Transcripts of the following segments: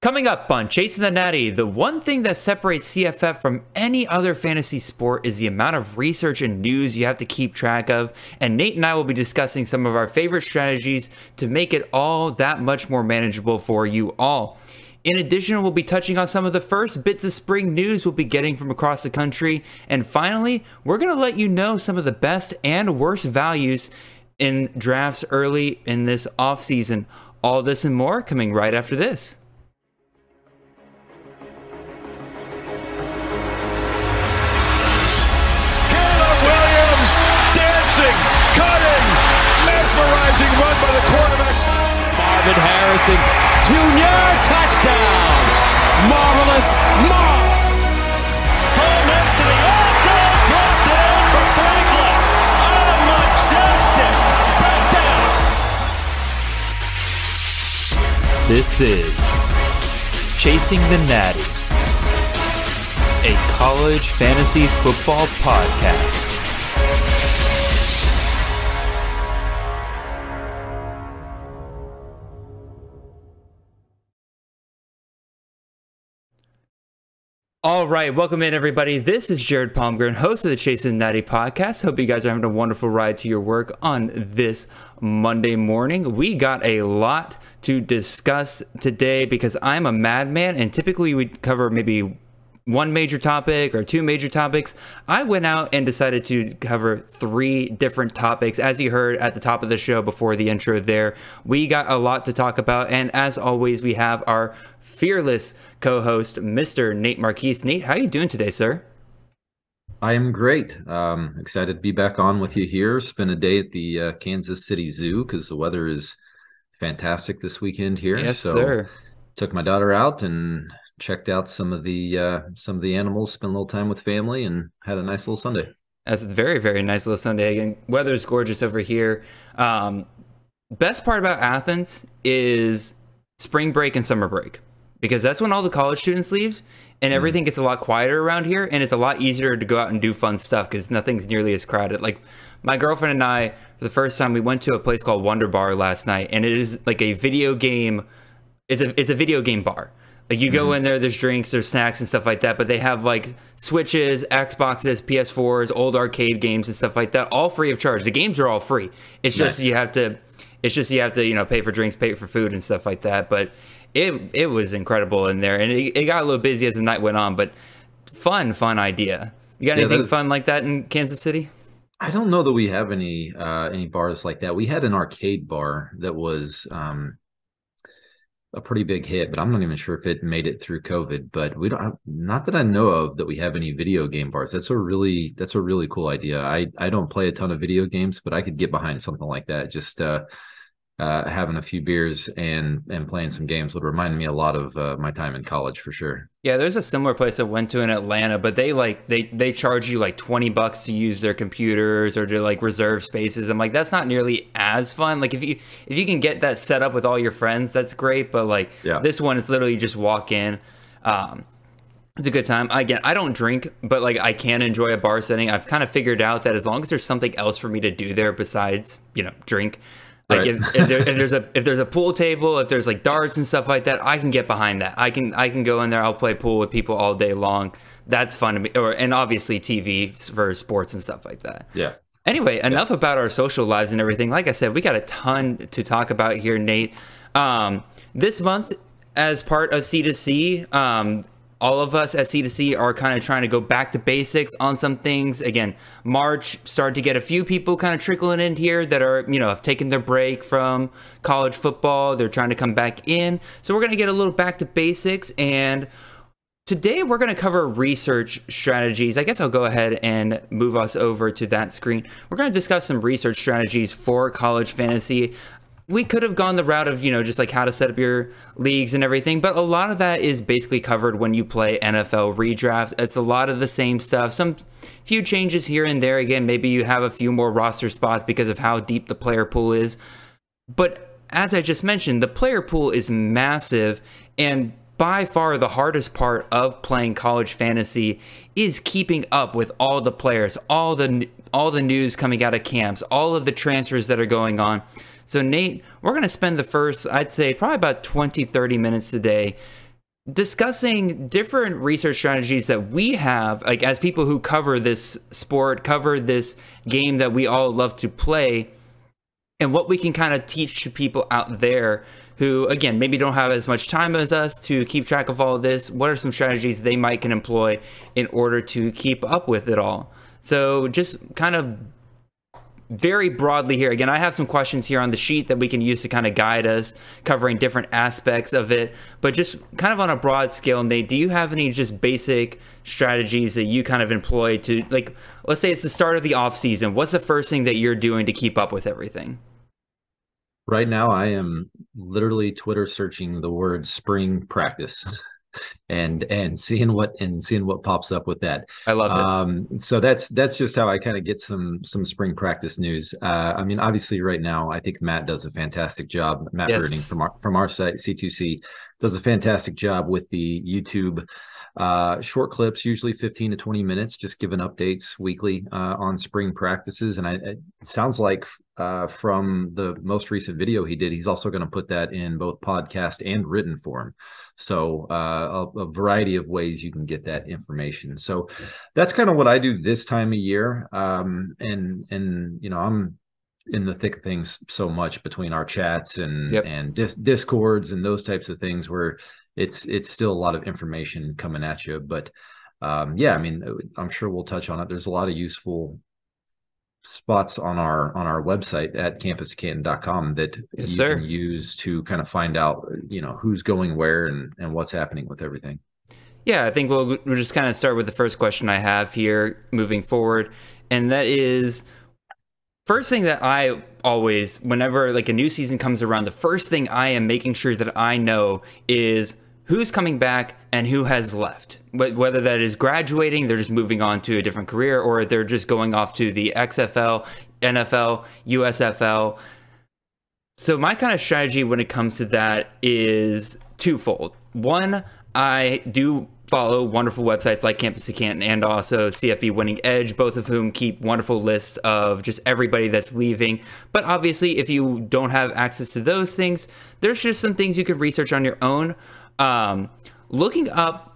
Coming up on Chasing the Natty, the one thing that separates CFF from any other fantasy sport is the amount of research and news you have to keep track of. And Nate and I will be discussing some of our favorite strategies to make it all that much more manageable for you all. In addition, we'll be touching on some of the first bits of spring news we'll be getting from across the country. And finally, we're going to let you know some of the best and worst values in drafts early in this offseason. All this and more coming right after this. Marvin Harrison Jr. touchdown. Marvelous Marv. Ball next to the end zone. Drop down for Franklin. A majestic touchdown. This is Chasing the Natty, a college fantasy football podcast. All right, welcome in everybody. This is Jared Palmgren, host of the Chase and Natty podcast. Hope you guys are having a wonderful ride to your work on this Monday morning. We got a lot to discuss today because I'm a madman and typically we cover maybe one major topic or two major topics. I went out and decided to cover three different topics. As you heard at the top of the show before the intro there, we got a lot to talk about. And as always, we have our fearless co-host, Mr. Nate Marquise. Nate, how are you doing today, sir? I am great. Um, excited to be back on with you here. Spend a day at the uh, Kansas City Zoo because the weather is fantastic this weekend here. Yes, so sir. took my daughter out and checked out some of the uh, some of the animals. Spent a little time with family and had a nice little Sunday. That's a very, very nice little Sunday. Again, weather's gorgeous over here. Um, best part about Athens is spring break and summer break because that's when all the college students leave and everything gets a lot quieter around here and it's a lot easier to go out and do fun stuff because nothing's nearly as crowded. Like my girlfriend and I, for the first time, we went to a place called Wonder Bar last night and it is like a video game. It's a it's a video game bar. Like you go in there, there's drinks, there's snacks and stuff like that, but they have like Switches, Xboxes, PS4s, old arcade games and stuff like that, all free of charge. The games are all free. It's just Nice. you have to it's just you have to, you know, pay for drinks, pay for food and stuff like that. But it it was incredible in there. And it, it got a little busy as the night went on, but fun, fun idea. You got Yeah, anything fun like that in Kansas City? I don't know that we have any uh, any bars like that. We had an arcade bar that was um, a pretty big hit, but I'm not even sure if it made it through COVID. But we don't, not that I know of, that we have any video game bars. That's a really that's a really cool idea. I I don't play a ton of video games, but I could get behind something like that. Just uh, uh, having a few beers and and playing some games would remind me a lot of uh, my time in college for sure. Yeah, there's a similar place I went to in Atlanta, but they like they they charge you like 20 bucks to use their computers or to like reserve spaces. I'm like that's not nearly as fun. Like if you if you can get that set up with all your friends, that's great, but like Yeah. this one is literally just walk in. Um it's a good time. Again, I don't drink, but like I can enjoy a bar setting. I've kind of figured out that as long as there's something else for me to do there besides, you know, drink, like Right. if, if, there, if there's a if there's a pool table, if there's like darts and stuff like that, I can get behind that. I can I can go in there. I'll play pool with people all day long. That's fun to me. Or and obviously TV for sports and stuff like that. Yeah. Anyway, enough about our social lives and everything. Like I said, we got a ton to talk about here, Nate. Um, this month, as part of C2C, um, all of us at C2C are kind of trying to go back to basics on some things. Again, March started to get a few people kind of trickling in here that are, you know, have taken their break from college football. They're trying to come back in. So we're going to get a little back to basics and Today, we're going to cover research strategies. I guess I'll go ahead and move us over to that screen. We're going to discuss some research strategies for college fantasy. We could have gone the route of, you know, just like how to set up your leagues and everything, but a lot of that is basically covered when you play NFL redraft. It's a lot of the same stuff. Some few changes here and there. Again, maybe you have a few more roster spots because of how deep the player pool is. But as I just mentioned, the player pool is massive, and by far the hardest part of playing college fantasy is keeping up with all the players, all the all the news coming out of camps, all of the transfers that are going on. So Nate, we're going to spend the first I'd say probably about 20 30 minutes today discussing different research strategies that we have, like as people who cover this sport, cover this game that we all love to play, and what we can kind of teach to people out there who, again, maybe don't have as much time as us to keep track of all of this. What are some strategies they might can employ in order to keep up with it all? So just kind of very broadly here. Again, I have some questions here on the sheet that we can use to kind of guide us, covering different aspects of it. But just kind of on a broad scale, Nate, do you have any just basic strategies that you kind of employ to, like, let's say it's the start of the off season. What's the first thing that you're doing to keep up with everything? Right now, I am literally Twitter searching the word spring practice. And and seeing what and seeing what pops up with that. I love it. Um, so that's that's just how I kind of get some some spring practice news. Uh, I mean, obviously, right now, I think Matt does a fantastic job. Matt Yes. Birding from our from our site C2C does a fantastic job with the YouTube uh, short clips, usually 15 to 20 minutes, just giving updates weekly uh, on spring practices. And I, it sounds like uh, from the most recent video he did, he's also going to put that in both podcast and written form. So uh, a, a variety of ways you can get that information. So that's kind of what I do this time of year. Um, and and you know I'm in the thick of things so much between our chats and Yep. and dis- discords and those types of things where it's it's still a lot of information coming at you. But um, yeah, I mean I'm sure we'll touch on it. There's a lot of useful spots on our on our website at campuscanton.com that Yes, you sir. can use to kind of find out you know who's going where and and what's happening with everything Yeah, I think we'll, we'll just kind of start with the first question I have here moving forward. And that is first thing that I always, whenever like a new season comes around, the first thing I am making sure that I know is who's coming back and who has left. Wh- Whether that is graduating, they're just moving on to a different career, or they're just going off to the XFL, NFL, USFL. So my kind of strategy when it comes to that is twofold. One, I do follow wonderful websites like Campus to Canton and also CFB Winning Edge, both of whom keep wonderful lists of just everybody that's leaving. But obviously, if you don't have access to those things, there's just some things you can research on your own. Um, looking up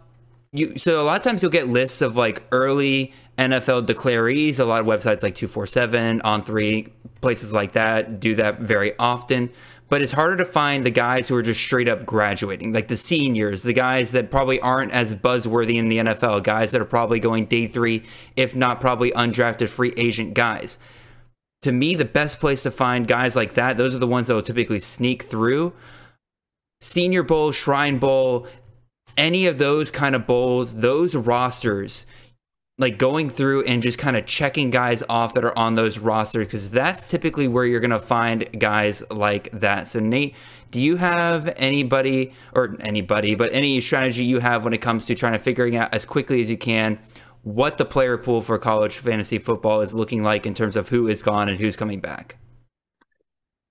you so a lot of times you'll get lists of like early NFL declarees. A lot of websites like 247, on three, places like that do that very often. But it's harder to find the guys who are just straight up graduating, like the seniors, the guys that probably aren't as buzzworthy in the NFL, guys that are probably going day three, if not probably undrafted free agent guys. To me, the best place to find guys like that, those are the ones that will typically sneak through. Senior Bowl, Shrine Bowl, any of those kind of bowls, those rosters, like going through and just kind of checking guys off that are on those rosters, because that's typically where you're going to find guys like that. So, Nate, do you have anybody, or anybody, but any strategy you have when it comes to trying to figuring out as quickly as you can what the player pool for college fantasy football is looking like in terms of who is gone and who's coming back?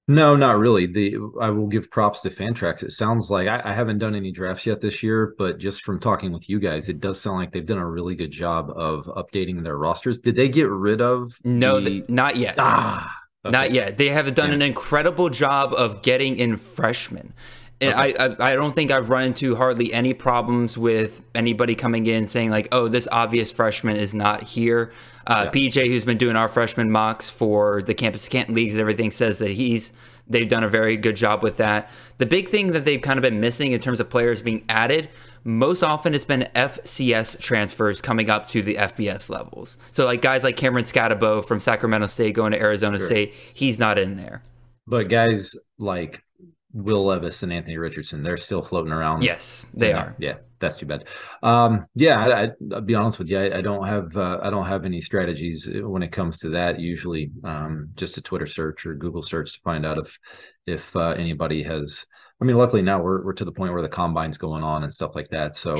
No, not really. The I will give props to Fantrax. It sounds like I, I haven't done any drafts yet this year, but just from talking with you guys, it does sound like they've done a really good job of updating their rosters. Did they get rid of No, the- th- not yet. ah Not yet. They have done Yeah. an incredible job of getting in freshmen. And I, I I don't think I've run into hardly any problems with anybody coming in saying like, oh, this obvious freshman is not here. Uh, Yeah. PJ, who's been doing our freshman mocks for the Campus Canton leagues and everything, says that he's they've done a very good job with that. The big thing that they've kind of been missing in terms of players being added, most often it's been FCS transfers coming up to the FBS levels. So like guys like Cameron Skattebo from Sacramento State going to Arizona State, he's not in there. But guys like Will Levis and Anthony Richardson, they're still floating around. Yes, they are. Yeah, that's too bad. Um, yeah, I, I, I'll be honest with you. I, I don't have uh, I don't have any strategies when it comes to that. Usually, um, just a Twitter search or Google search to find out if if uh, anybody has. I mean, luckily now we're we're to the point where the combine's going on and stuff like that. So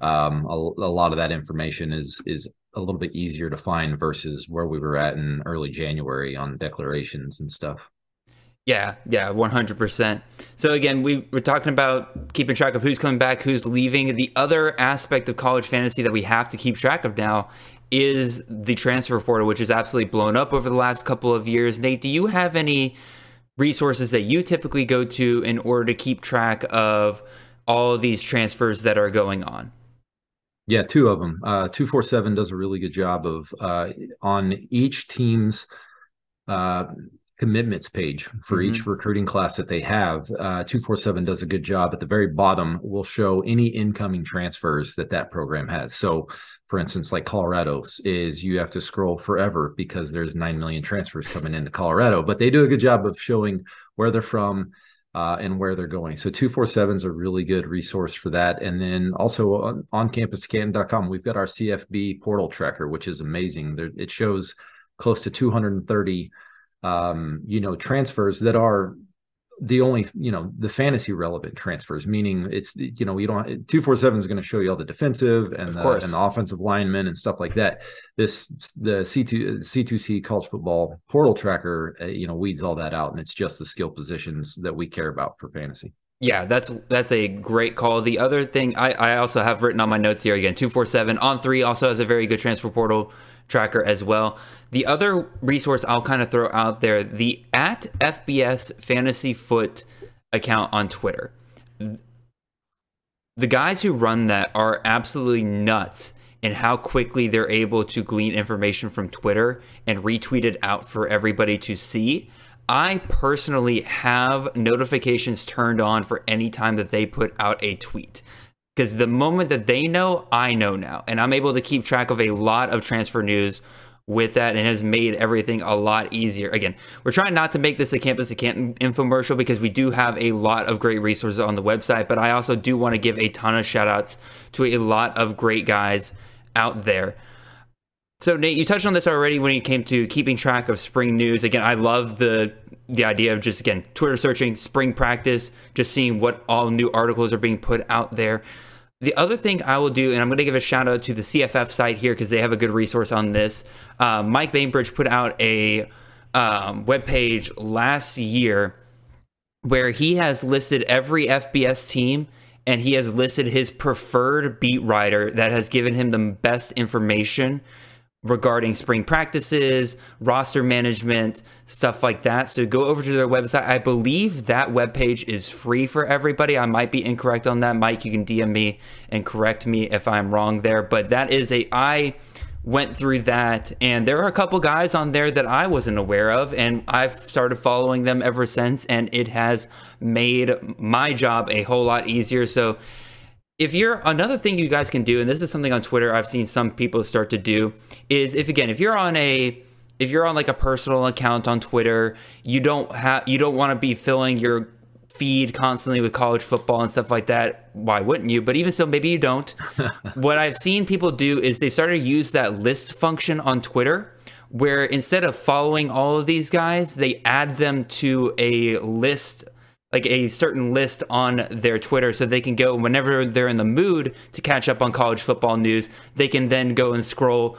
um, a, a lot of that information is is a little bit easier to find versus where we were at in early January on declarations and stuff. Yeah, yeah, 100%. So again, we we're talking about keeping track of who's coming back, who's leaving. The other aspect of college fantasy that we have to keep track of now is the transfer portal, which is absolutely blown up over the last couple of years. Nate, do you have any resources that you typically go to in order to keep track of all these transfers that are going on. Yeah, two of them. Uh, two four seven does a really good job of uh, on each team's uh, commitments page for mm-hmm. each recruiting class that they have. Uh, two four seven does a good job. At the very bottom, will show any incoming transfers that that program has. So, for instance, like Colorado's is you have to scroll forever because there's nine million transfers coming into Colorado, but they do a good job of showing where they're from uh, and where they're going. So 247 is a really good resource for that. And then also on, on campuscanton.com, we've got our CFB portal tracker, which is amazing. There, it shows close to 230, um, you know, transfers that are the only you know the fantasy relevant transfers meaning it's you know you don't 247 is going to show you all the defensive and the, and the offensive linemen and stuff like that. This the c2 c2c college football portal tracker uh, you know weeds all that out and it's just the skill positions that we care about for fantasy. Yeah, that's that's a great call. The other thing I, I also have written on my notes here again, two four seven on three also has a very good transfer portal tracker as well. The other resource I'll kind of throw out there, the at FBS Fantasy Foot account on Twitter. The guys who run that are absolutely nuts in how quickly they're able to glean information from Twitter and retweet it out for everybody to see. I personally have notifications turned on for any time that they put out a tweet. Because the moment that they know, I know now. And I'm able to keep track of a lot of transfer news with that and has made everything a lot easier. Again, we're trying not to make this a campus at Canton infomercial because we do have a lot of great resources on the website, but I also do want to give a ton of shout outs to a lot of great guys out there. So Nate, you touched on this already when it came to keeping track of spring news. Again, I love the the idea of just again Twitter searching spring practice, just seeing what all new articles are being put out there. The other thing I will do, and I'm going to give a shout out to the CFF site here because they have a good resource on this. Uh, Mike Bainbridge put out a um, last year where he has listed every FBS team and he has listed his preferred beat writer that has given him the best information regarding spring practices, roster management, stuff like that. So go over to their website. I believe that webpage is free for everybody. I might be incorrect on that. Mike, you can DM me and correct me if I'm wrong there. But that is a I went through that and there are a couple guys on there that I wasn't aware of and I've started following them ever since and it has made my job a whole lot easier. So if you're another thing you guys can do, and this is something on Twitter I've seen some people start to do, is if again, if you're on a if you're on like a personal account on Twitter, you don't have you don't want to be filling your feed constantly with college football and stuff like that. Why wouldn't you? But even so, maybe you don't. what I've seen people do is they started to use that list function on Twitter where instead of following all of these guys, they add them to a list like a certain list on their Twitter so they can go whenever they're in the mood to catch up on college football news, they can then go and scroll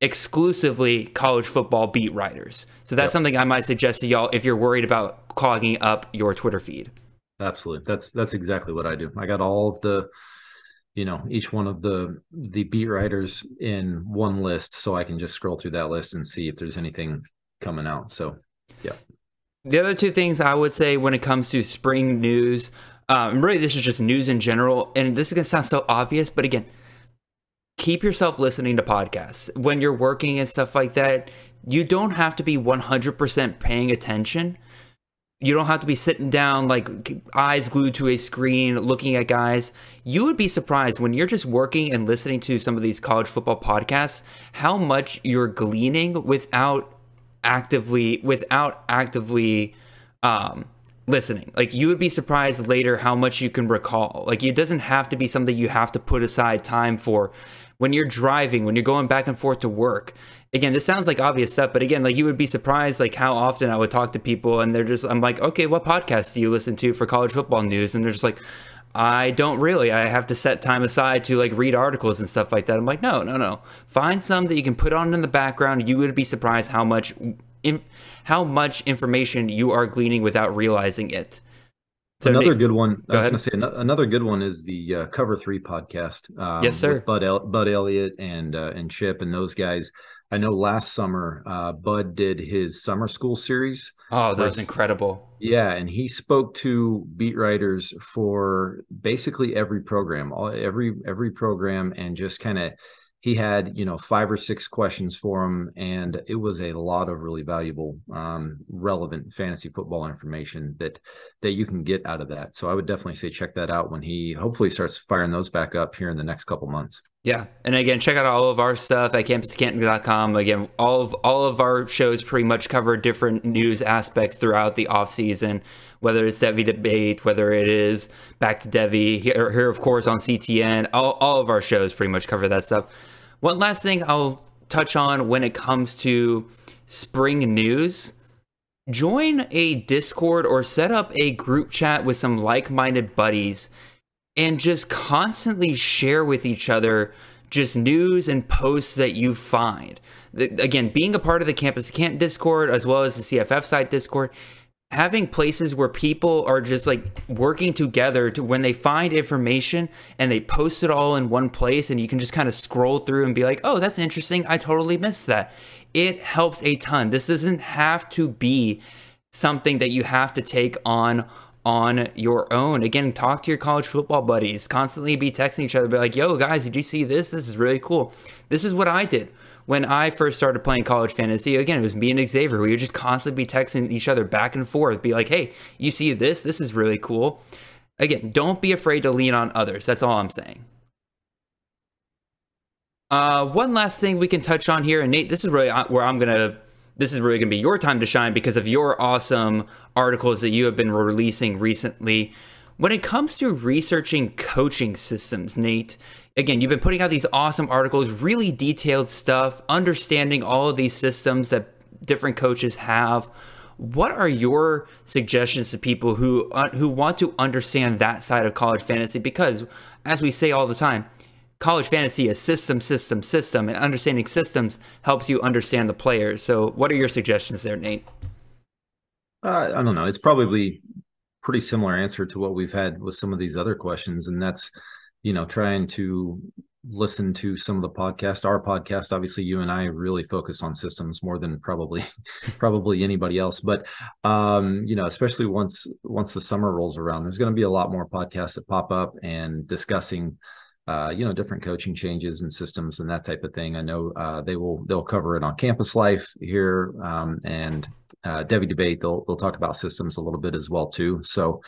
exclusively college football beat writers. So that's yep. something I might suggest to y'all if you're worried about clogging up your Twitter feed. Absolutely. That's that's exactly what I do. I got all of the you know each one of the the beat writers in one list so I can just scroll through that list and see if there's anything coming out. So. The other two things I would say when it comes to spring news, um, really this is just news in general, and this is gonna sound so obvious, but again, keep yourself listening to podcasts when you're working and stuff like that. You don't have to be 100% paying attention. You don't have to be sitting down like eyes glued to a screen looking at guys. You would be surprised when you're just working and listening to some of these college football podcasts how much you're gleaning without actively without actively um, listening. Like you would be surprised later how much you can recall. Like it doesn't have to be something you have to put aside time for when you're driving, when you're going back and forth to work. Again, this sounds like obvious stuff, but again, like you would be surprised like how often I would talk to people and they're just I'm like, "Okay, what podcast do you listen to for college football news?" And they're just like, I don't really. I have to set time aside to like read articles and stuff like that. I'm like, no, no, no. Find some that you can put on in the background. You would be surprised how much, in, how much information you are gleaning without realizing it. So another good one. I was going to say another good one is the uh, Cover Three podcast. Um, yes, sir. Bud El- Bud Elliott and uh, and Chip and those guys. I know last summer, uh, Bud did his summer school series. Oh, that was incredible. Yeah, and he spoke to beat writers for basically every program, all, every every program, and just kind of he had you know five or six questions for him and it was a lot of really valuable um, relevant fantasy football information that that you can get out of that. So i would definitely say check that out when he hopefully starts firing those back up here in the next couple months. Yeah. And again check out all of our stuff at campuscanton.com again all of all of our shows pretty much cover different news aspects throughout the off season whether it's Devy debate, whether it is back to Devy, here, here of course on CTN, all, all of our shows pretty much cover that stuff. One last thing I'll touch on when it comes to spring news join a Discord or set up a group chat with some like minded buddies and just constantly share with each other just news and posts that you find. Again, being a part of the Campus Can't Discord as well as the CFF site Discord, having places where people are just like working together to when they find information and they post it all in one place and you can just kind of scroll through and be like oh that's interesting. I totally missed that. It helps a ton. This doesn't have to be something that you have to take on on your own. Again talk to your college football buddies. Constantly be texting each other be like yo guys did you see this? This is really cool. This is what i did when I first started playing college fantasy, again, it was me and Xavier. We would just constantly be texting each other back and forth, be like, hey, you see this? This is really cool. Again, don't be afraid to lean on others. That's all I'm saying. Uh, one last thing we can touch on here, and Nate, this is really uh, where I'm gonna. This is really gonna be your time to shine because of your awesome articles that you have been releasing recently. When it comes to researching coaching systems, Nate, again, you've been putting out these awesome articles, really detailed stuff, understanding all of these systems that different coaches have. What are your suggestions to people who uh, who want to understand that side of college fantasy? Because, as we say all the time, college fantasy is system, system, system, and understanding systems helps you understand the players. So, what are your suggestions there, Nate? Uh, I don't know. It's probably pretty similar answer to what we've had with some of these other questions, and that's you know, trying to listen to some of the podcast. Our podcast obviously you and i really focus on systems more than probably probably anybody else. But um you know especially once once the summer rolls around there's going to be a lot more podcasts that pop up and discussing uh, you know different coaching changes and systems and that type of thing. I know uh, they will they'll cover it on campus life here um, and uh, devy debate they'll they'll talk about systems a little bit as well too. So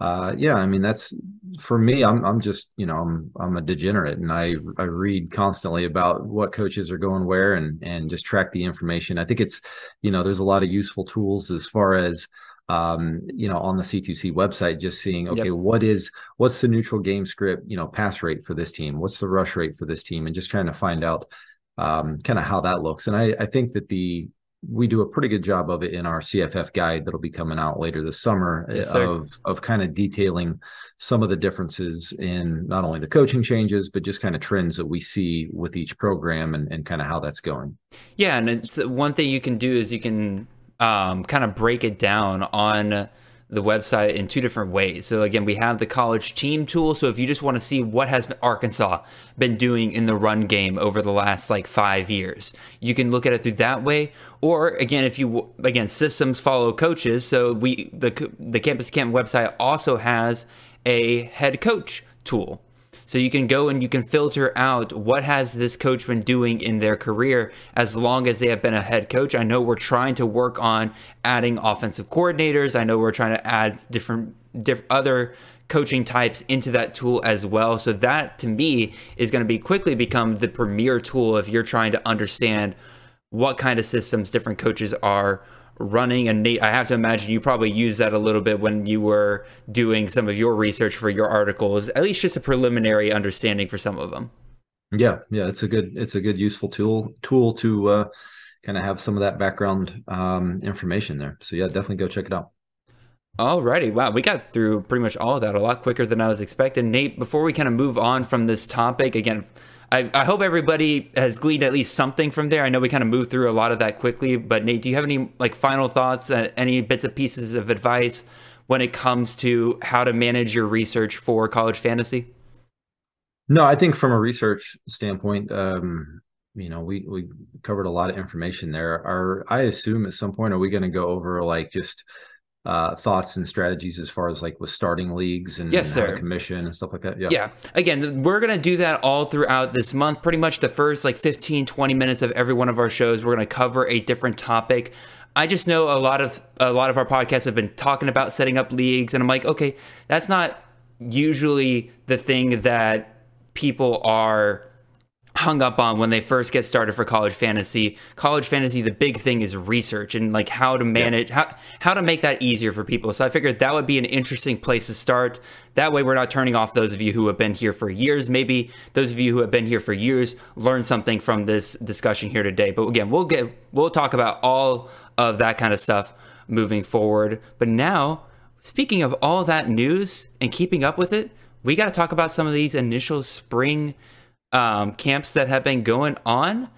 uh, yeah, I mean that's for me. I'm I'm just you know I'm I'm a degenerate, and I I read constantly about what coaches are going where, and and just track the information. I think it's you know there's a lot of useful tools as far as um, you know on the C2C website, just seeing okay yep. what is what's the neutral game script you know pass rate for this team, what's the rush rate for this team, and just trying to find out um, kind of how that looks. And I I think that the we do a pretty good job of it in our CFF guide that'll be coming out later this summer yes, of of kind of detailing some of the differences in not only the coaching changes but just kind of trends that we see with each program and, and kind of how that's going. Yeah, and it's one thing you can do is you can um, kind of break it down on the website in two different ways. So again, we have the college team tool. So if you just want to see what has Arkansas been doing in the run game over the last like five years, you can look at it through that way. Or again, if you again systems follow coaches. So we the the Campus Camp website also has a head coach tool. So you can go and you can filter out what has this coach been doing in their career as long as they have been a head coach. I know we're trying to work on adding offensive coordinators. I know we're trying to add different different other coaching types into that tool as well. So that to me is going to be quickly become the premier tool if you're trying to understand what kind of systems different coaches are running and Nate, I have to imagine you probably used that a little bit when you were doing some of your research for your articles, at least just a preliminary understanding for some of them. Yeah, yeah, it's a good it's a good useful tool tool to uh, kind of have some of that background um, information there. So yeah, definitely go check it out. Alrighty, wow, we got through pretty much all of that a lot quicker than I was expecting. Nate, before we kind of move on from this topic, again, I, I hope everybody has gleaned at least something from there. I know we kind of moved through a lot of that quickly, but Nate, do you have any like final thoughts, uh, any bits and pieces of advice when it comes to how to manage your research for college fantasy? No, I think from a research standpoint, um, you know, we we covered a lot of information there. Are I assume at some point are we going to go over like just uh thoughts and strategies as far as like with starting leagues and, Yes, and commission and stuff like that? Yeah. Yeah. Again, we're going to do that all throughout this month. Pretty much the first like 15, 20 minutes of every one of our shows, we're going to cover a different topic. I just know a lot of a lot of our podcasts have been talking about setting up leagues and I'm like, okay, that's not usually the thing that people are hung up on when they first get started for college fantasy. College fantasy, the big thing is research and like how to manage how how to make that easier for people. So I figured that would be an interesting place to start. That way we're not turning off those of you who have been here for years. Maybe those of you who have been here for years learn something from this discussion here today. But again, we'll get we'll talk about all of that kind of stuff moving forward. But now, speaking of all that news and keeping up with it, we got to talk about some of these initial spring um, camps that have been going on.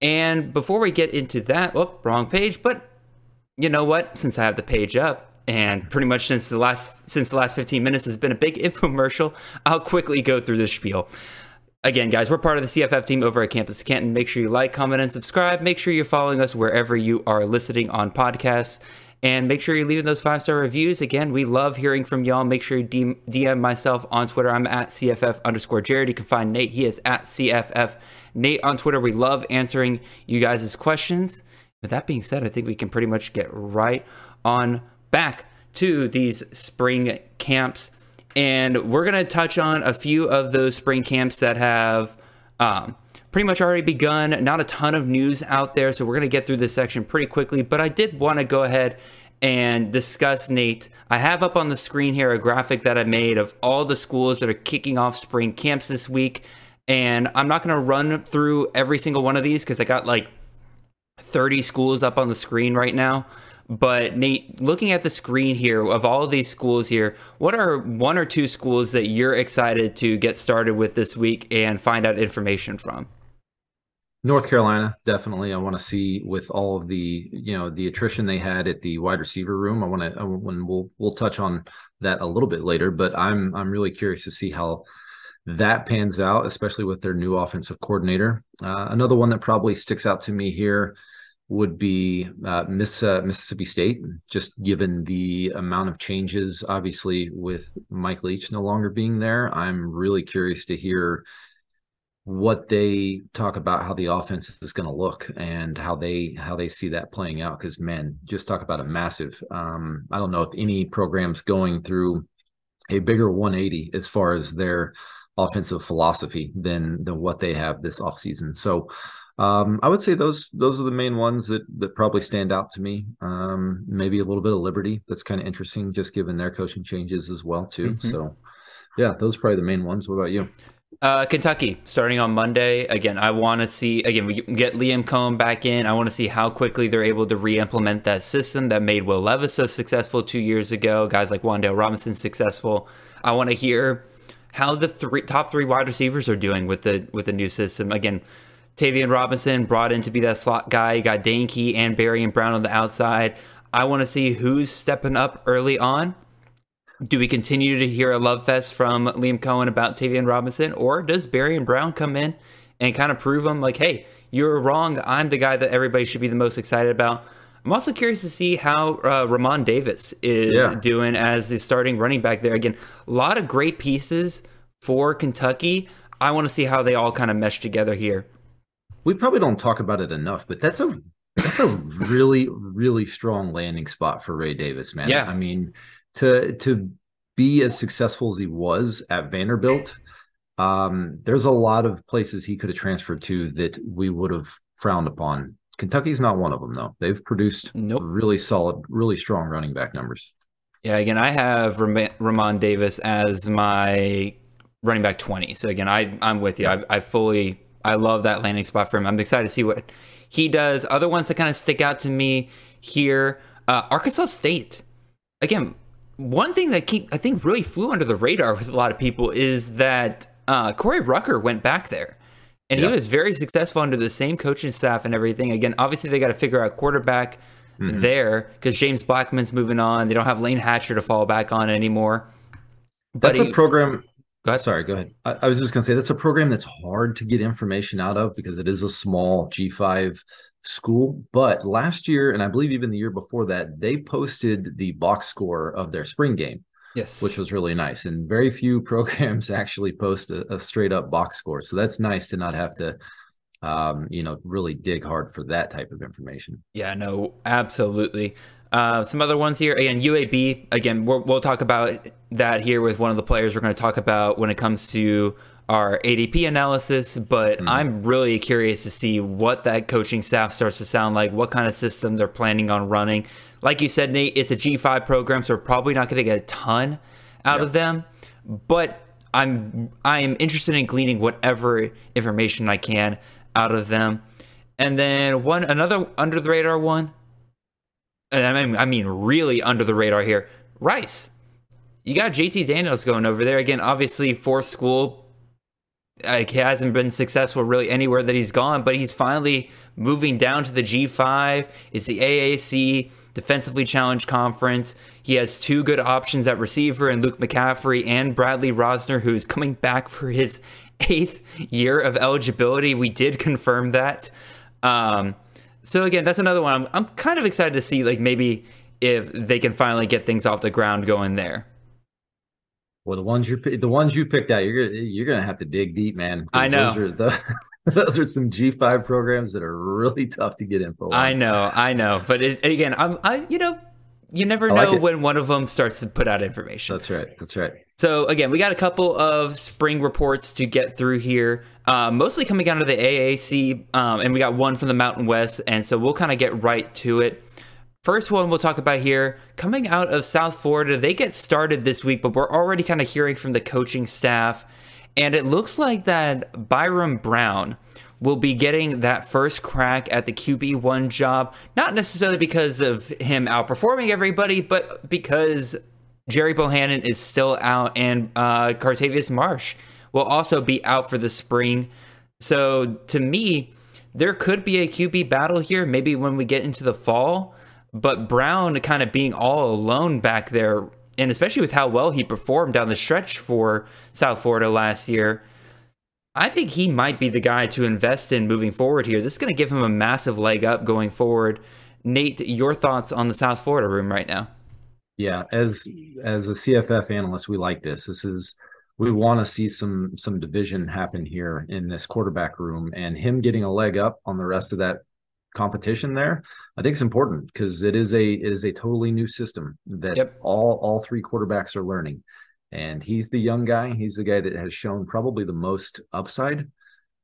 And before we get into that, oh, wrong page. But you know what? Since I have the page up, and pretty much since the last since the last 15 minutes has been a big infomercial, I'll quickly go through this spiel. Again, guys, we're part of the CFF team over at Campus Canton. Make sure you like, comment, and subscribe. Make sure you're following us wherever you are listening on podcasts. And make sure you're leaving those five star reviews. Again, we love hearing from y'all. Make sure you DM, myself on Twitter. I'm at CFF underscore Jared. You can find Nate. He is at CFF Nate on Twitter. We love answering you guys' questions. With that being said, I think we can pretty much get right on back to these spring camps. And we're going to touch on a few of those spring camps that have um, pretty much already begun. Not a ton of news out there, so we're going to get through this section pretty quickly. But I did want to go ahead and discuss Nate. I have up on the screen here a graphic that I made of all the schools that are kicking off spring camps this week. And I'm not going to run through every single one of these because I got like 30 schools up on the screen right now. But Nate, looking at the screen here of all of these schools here, what are one or two schools that you're excited to get started with this week and find out information from? North Carolina, definitely. I want to see with all of the you know the attrition they had at the wide receiver room. I want to when we'll we'll touch on that a little bit later, but I'm I'm really curious to see how that pans out, especially with their new offensive coordinator. Uh, another one that probably sticks out to me here would be uh, Miss uh, Mississippi State, just given the amount of changes, obviously with Mike Leach no longer being there. I'm really curious to hear what they talk about how the offense is going to look and how they how they see that playing out because man just talk about a massive um i don't know if any programs going through a bigger 180 as far as their offensive philosophy than than what they have this offseason. So um i would say those those are the main ones that that probably stand out to me. Um maybe a little bit of liberty. That's kind of interesting just given their coaching changes as well too. Mhm. so yeah those are probably the main ones. What about you Uh, Kentucky starting on Monday. Again, I want to see. Again, we get Liam Coen back in. I want to see how quickly they're able to re-implement that system that made Will Levis so successful two years ago. Guys like Wan'Dale Robinson successful. I want to hear how the three top three wide receivers are doing with the with the new system. Again, Tayvion Robinson brought in to be that slot guy. You got Dane Key and Barion Brown on the outside. I want to see who's stepping up early on. Do we continue to hear a love fest from Liam Coen about Tayvion Robinson, or does Barion Brown come in and kind of prove them like, hey, you're wrong. I'm the guy that everybody should be the most excited about. I'm also curious to see how uh, Ra'Mahn Davis is Yeah. doing as the starting running back there. Again, a lot of great pieces for Kentucky. I want to see how they all kind of mesh together here. we probably don't talk about it enough, but that's a that's a really really strong landing spot for Ray Davis, man. Yeah. I mean, to to be as successful as he was at Vanderbilt, um, there's a lot of places he could have transferred to that we would have frowned upon. Kentucky's not one of them, though. They've produced Nope. really solid, really strong running back numbers. Yeah, again, I have Ram- Ra'Mahn Davis as my running back 20. So again, I I'm with you. I, I fully I love that landing spot for him. I'm excited to see what he does. Other ones that kind of stick out to me here, uh, Arkansas State. Again, one thing that keep, I think really flew under the radar with a lot of people is that uh, Corey Rucker went back there. And Yeah. he was very successful under the same coaching staff and everything. Again, obviously they got to figure out quarterback there because James Blackman's moving on. They don't have Layne Hatcher to fall back on anymore. But That's a program. Go ahead. Sorry, go ahead. I, I was just going to say that's a program that's hard to get information out of because it is a small G5 school. But last year, and I believe even the year before that, they posted the box score of their spring game, Yes. which was really nice. And very few programs actually post a, a straight up box score. So that's nice to not have to, um, you know, really dig hard for that type of information. Yeah, no, absolutely. Uh, some other ones here. Again, UAB. Again, we'll, we'll talk about that here with one of the players we're going to talk about when it comes to our ADP analysis. But hmm. I'm really curious to see what that coaching staff starts to sound like, what kind of system they're planning on running. Like you said, Nate, it's a G5 program, so we're probably not going to get a ton out of them. But I'm I'm interested in gleaning whatever information I can out of them. And then one another under the radar one, and I mean I mean really under the radar here, Rice. You got JT Daniels going over there again. Obviously, fourth school, like he hasn't been successful really anywhere that he's gone, but he's finally moving down to the G5. It's the AAC defensively challenged conference. He has two good options at receiver and Luke McCaffrey and Bradley Rozner, who's coming back for his eighth year of eligibility. We did confirm that. Um, so again, that's another one. I'm, I'm kind of excited to see like maybe if they can finally get things off the ground going there. Well, the ones you the ones you picked out, you're gonna you're gonna have to dig deep, man. I know. Those are, the, those are some G five programs that are really tough to get info. On. I know, I know, but it, again, I'm, I, you know, you never know like when one of them starts to put out information. That's right. That's right. So again, we got a couple of spring reports to get through here, uh, mostly coming out of the AAC, um, and we got one from the Mountain West, and so we'll kind of get right to it. First one we'll talk about here, coming out of South Florida, they get started this week, but we're already kind of hearing from the coaching staff, and it looks like that Byron Brown will be getting that first crack at the QB1 job, not necessarily because of him outperforming everybody, but because Gerry Bohanon is still out, and uh, Katravis Marsh will also be out for the spring. So to me, there could be a QB battle here, maybe when we get into the fall. But Brown kind of being all alone back there, and especially with how well he performed down the stretch for South Florida last year, I think he might be the guy to invest in moving forward here. This is going to give him a massive leg up going forward. Nate, your thoughts on the South Florida room right now? Yeah, as as a CFF analyst, we like this. This is we want to see some some division happen here in this quarterback room, and him getting a leg up on the rest of that competition there. I think it's important because it is a it is a totally new system that Yep. all all three quarterbacks are learning, and he's the young guy. He's the guy that has shown probably the most upside.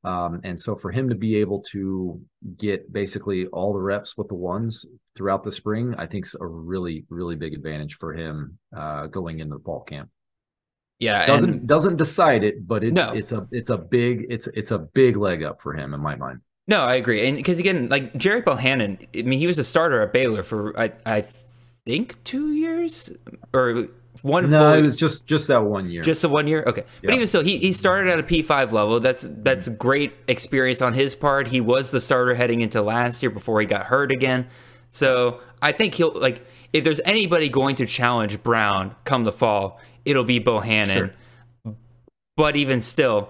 Um, and so for him to be able to get basically all the reps with the ones throughout the spring, I think is a really, really big advantage for him uh, going into the fall camp. Yeah, Doesn't and- doesn't decide it, but it, No. it's a it's a big it's it's a big leg up for him in my mind. No, I agree, and because again, like Gerry Bohanon, I mean, he was a starter at Baylor for I, I think two years or one. No, full, it was just just that one year. just the one year. Okay, but even so, he, he started at a P five level. That's that's great experience on his part. He was the starter heading into last year before he got hurt again. So I think he'll like if there's anybody going to challenge Brown come the fall, it'll be Bohannon. Sure. But even still,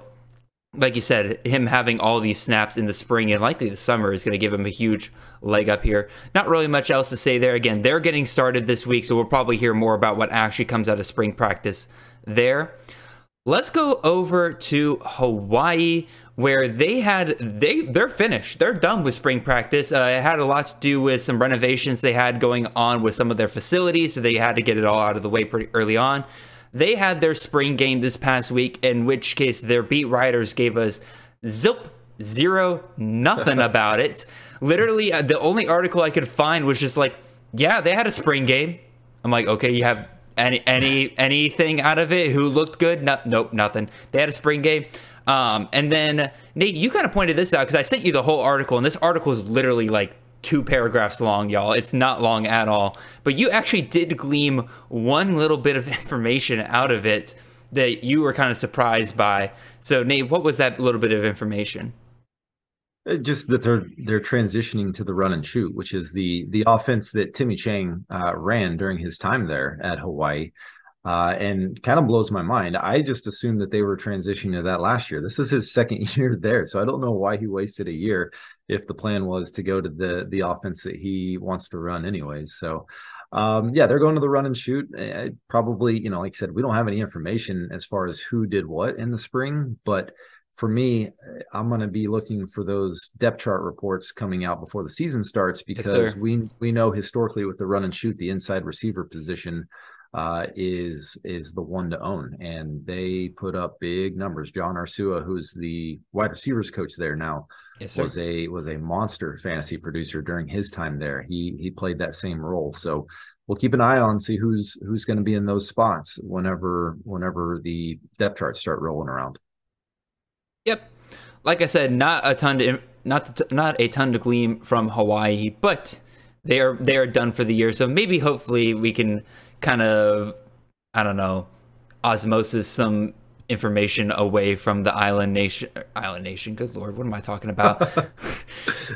like you said, him having all these snaps in the spring and likely the summer is going to give him a huge leg up here. Not really much else to say there. Again, they're getting started this week, so we'll probably hear more about what actually comes out of spring practice there. Let's go over to Hawaii, where they had they they're finished. They're done with spring practice. Uh, it had a lot to do with some renovations they had going on with some of their facilities, so they had to get it all out of the way pretty early on. They had their spring game this past week, in which case their beat writers gave us zip zero nothing about it. Literally, uh, the only article I could find was just like, yeah, they had a spring game. I'm like, okay, you have any any anything out of it? Who looked good? No, nope, nothing. They had a spring game. Um, and then Nate, you kind of pointed this out because I sent you the whole article, and this article is literally like two paragraphs long, y'all. It's not long at all. But you actually did glean one little bit of information out of it that you were kind of surprised by. So Nate, what was that little bit of information? Uh, just that they're they're transitioning to the run and shoot, which is the the offense that Timmy Chang uh, ran during his time there at Hawaii. Uh, and kind of blows my mind. I just assumed that they were transitioning to that last year. This is his second year there, so I don't know why he wasted a year if the plan was to go to the the offense that he wants to run anyways. So um, yeah, they're going to the run and shoot. Uh, probably, you know, like I said, we don't have any information as far as who did what in the spring, but for me, I'm going to be looking for those depth chart reports coming out before the season starts because yes, we we know historically with the run and shoot, the inside receiver position uh, is is the one to own, and they put up big numbers. John Ursua, who's the wide receivers coach there now, yes, was a was a monster fantasy producer during his time there. He he played that same role, so we'll keep an eye on see who's who's going to be in those spots whenever whenever the depth charts start rolling around. Yep, like I said, not a ton to not to, not a ton to glean from Hawaii, but they are they are done for the year. So maybe hopefully we can kind of I don't know osmosis some information away from the island nation island nation good lord what am i talking about?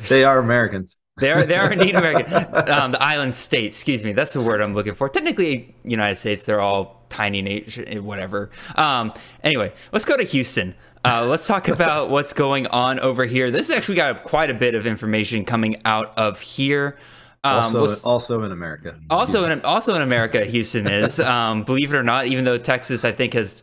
They are americans. They are they are indeed american. Um, the island states excuse me that's the word i'm looking for. Technically united states they're all tiny nation whatever. Um, anyway let's go to houston. Uh, let's talk about what's going on over here. This actually got quite a bit of information coming out of here um, also, we'll, also in America. Also in also in America, Houston is. Um, believe it or not, even though Texas, I think, has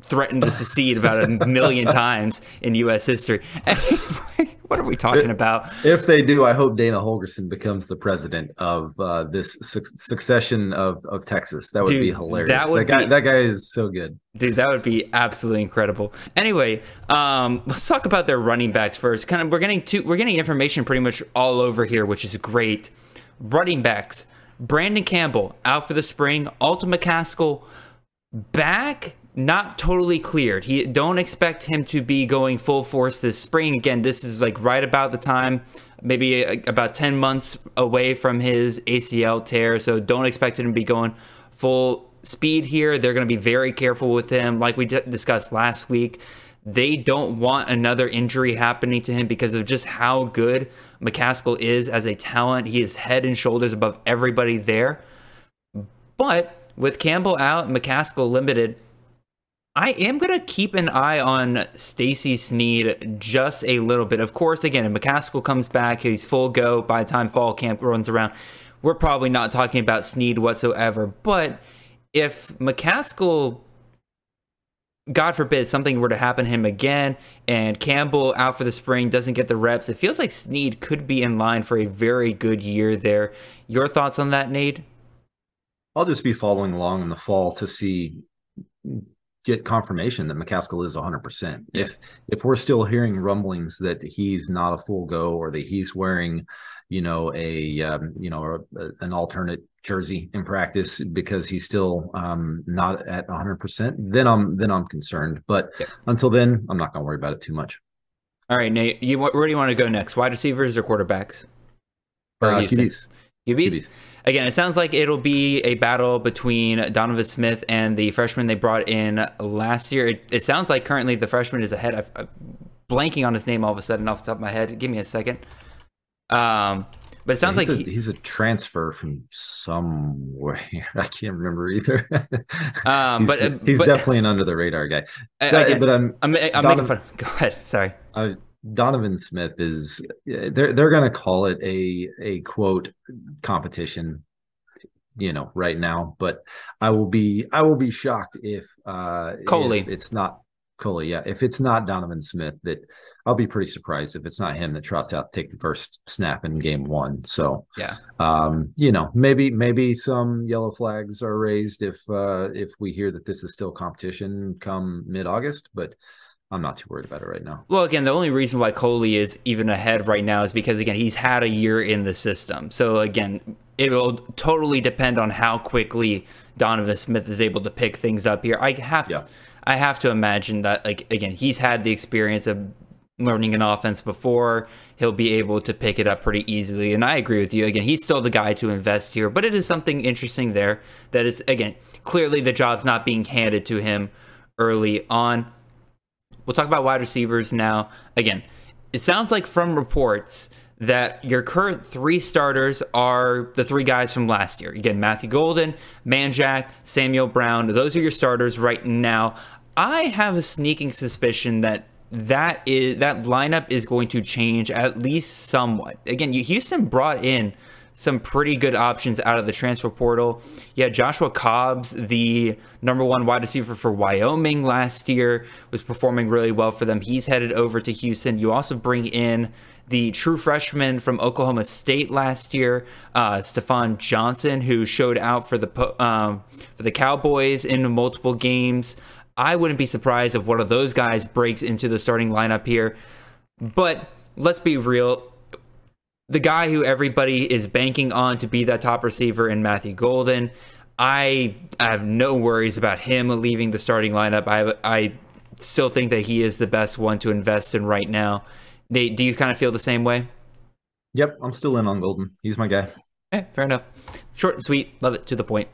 threatened to secede about a million times in U.S. history. what are we talking about? If they do, I hope Dana Holgorsen becomes the president of uh, this su- succession of, of Texas. That would dude, be hilarious. That, would that guy, be, that guy is so good, dude. That would be absolutely incredible. Anyway, um, let's talk about their running backs first. Kind of, we're getting two, we're getting information pretty much all over here, which is great running backs. Brandon Campbell out for the spring. Alton McCaskill back, not totally cleared. He don't expect him to be going full force this spring. Again, this is like right about the time, maybe about 10 months away from his ACL tear. So don't expect him to be going full speed here. They're going to be very careful with him, like we d- discussed last week. They don't want another injury happening to him because of just how good McCaskill is as a talent. He is head and shoulders above everybody there. But with Campbell out, McCaskill limited, I am going to keep an eye on Stacy Sneed just a little bit. Of course, again, if McCaskill comes back, he's full go by the time fall camp runs around. We're probably not talking about Sneed whatsoever. But if McCaskill God forbid something were to happen to him again and Campbell out for the spring doesn't get the reps, it feels like Sneed could be in line for a very good year there. Your thoughts on that, Nate? I'll just be following along in the fall to see get confirmation that McCaskill is 100%. Yeah. If if we're still hearing rumblings that he's not a full go or that he's wearing, you know, a um, you know, a, a, an alternate jersey in practice because he's still um, not at 100%, then I'm then I'm concerned. But yeah. until then, I'm not going to worry about it too much. All right, Nate, you, where do you want to go next? Wide receivers or quarterbacks? Or uh, QBs. QBs. QBs. Again, it sounds like it'll be a battle between Donovan Smith and the freshman they brought in last year. It, it sounds like currently the freshman is ahead. I'm blanking on his name all of a sudden off the top of my head. Give me a second. Um, but it sounds yeah, like a, he, he's a transfer from somewhere. I can't remember either. um, he's, but uh, he's but, definitely an under the radar guy. Again, but I'm I'm, I'm Donovan, making fun. Go ahead. Sorry. Uh, Donovan Smith is they're they're going to call it a a quote competition you know right now but i will be i will be shocked if uh Coley. If it's not Coley, yeah. If it's not Donovan Smith, that I'll be pretty surprised if it's not him that trots out to take the first snap in game one. So yeah, um, you know, maybe maybe some yellow flags are raised if uh if we hear that this is still competition come mid August, but I'm not too worried about it right now. Well, again, the only reason why Coley is even ahead right now is because again he's had a year in the system. So again, it will totally depend on how quickly Donovan Smith is able to pick things up here. I have yeah. I have to imagine that, like, again, he's had the experience of learning an offense before. He'll be able to pick it up pretty easily. And I agree with you. Again, he's still the guy to invest here, but it is something interesting there that is, again, clearly the job's not being handed to him early on. We'll talk about wide receivers now. Again, it sounds like from reports that your current three starters are the three guys from last year. Again, Matthew Golden, Manjack, Samuel Brown. Those are your starters right now. I have a sneaking suspicion that that is that lineup is going to change at least somewhat. Again, Houston brought in some pretty good options out of the transfer portal. Yeah, Joshua Cobbs, the number one wide receiver for Wyoming last year, was performing really well for them. He's headed over to Houston. You also bring in the true freshman from Oklahoma State last year, uh, Stephon Johnson, who showed out for the um, for the Cowboys in multiple games. I wouldn't be surprised if one of those guys breaks into the starting lineup here. But let's be real. The guy who everybody is banking on to be that top receiver in Matthew Golden, I have no worries about him leaving the starting lineup. I I still think that he is the best one to invest in right now. Nate, do you kind of feel the same way? Yep, I'm still in on Golden. He's my guy. Okay, fair enough. Short and sweet. Love it to the point.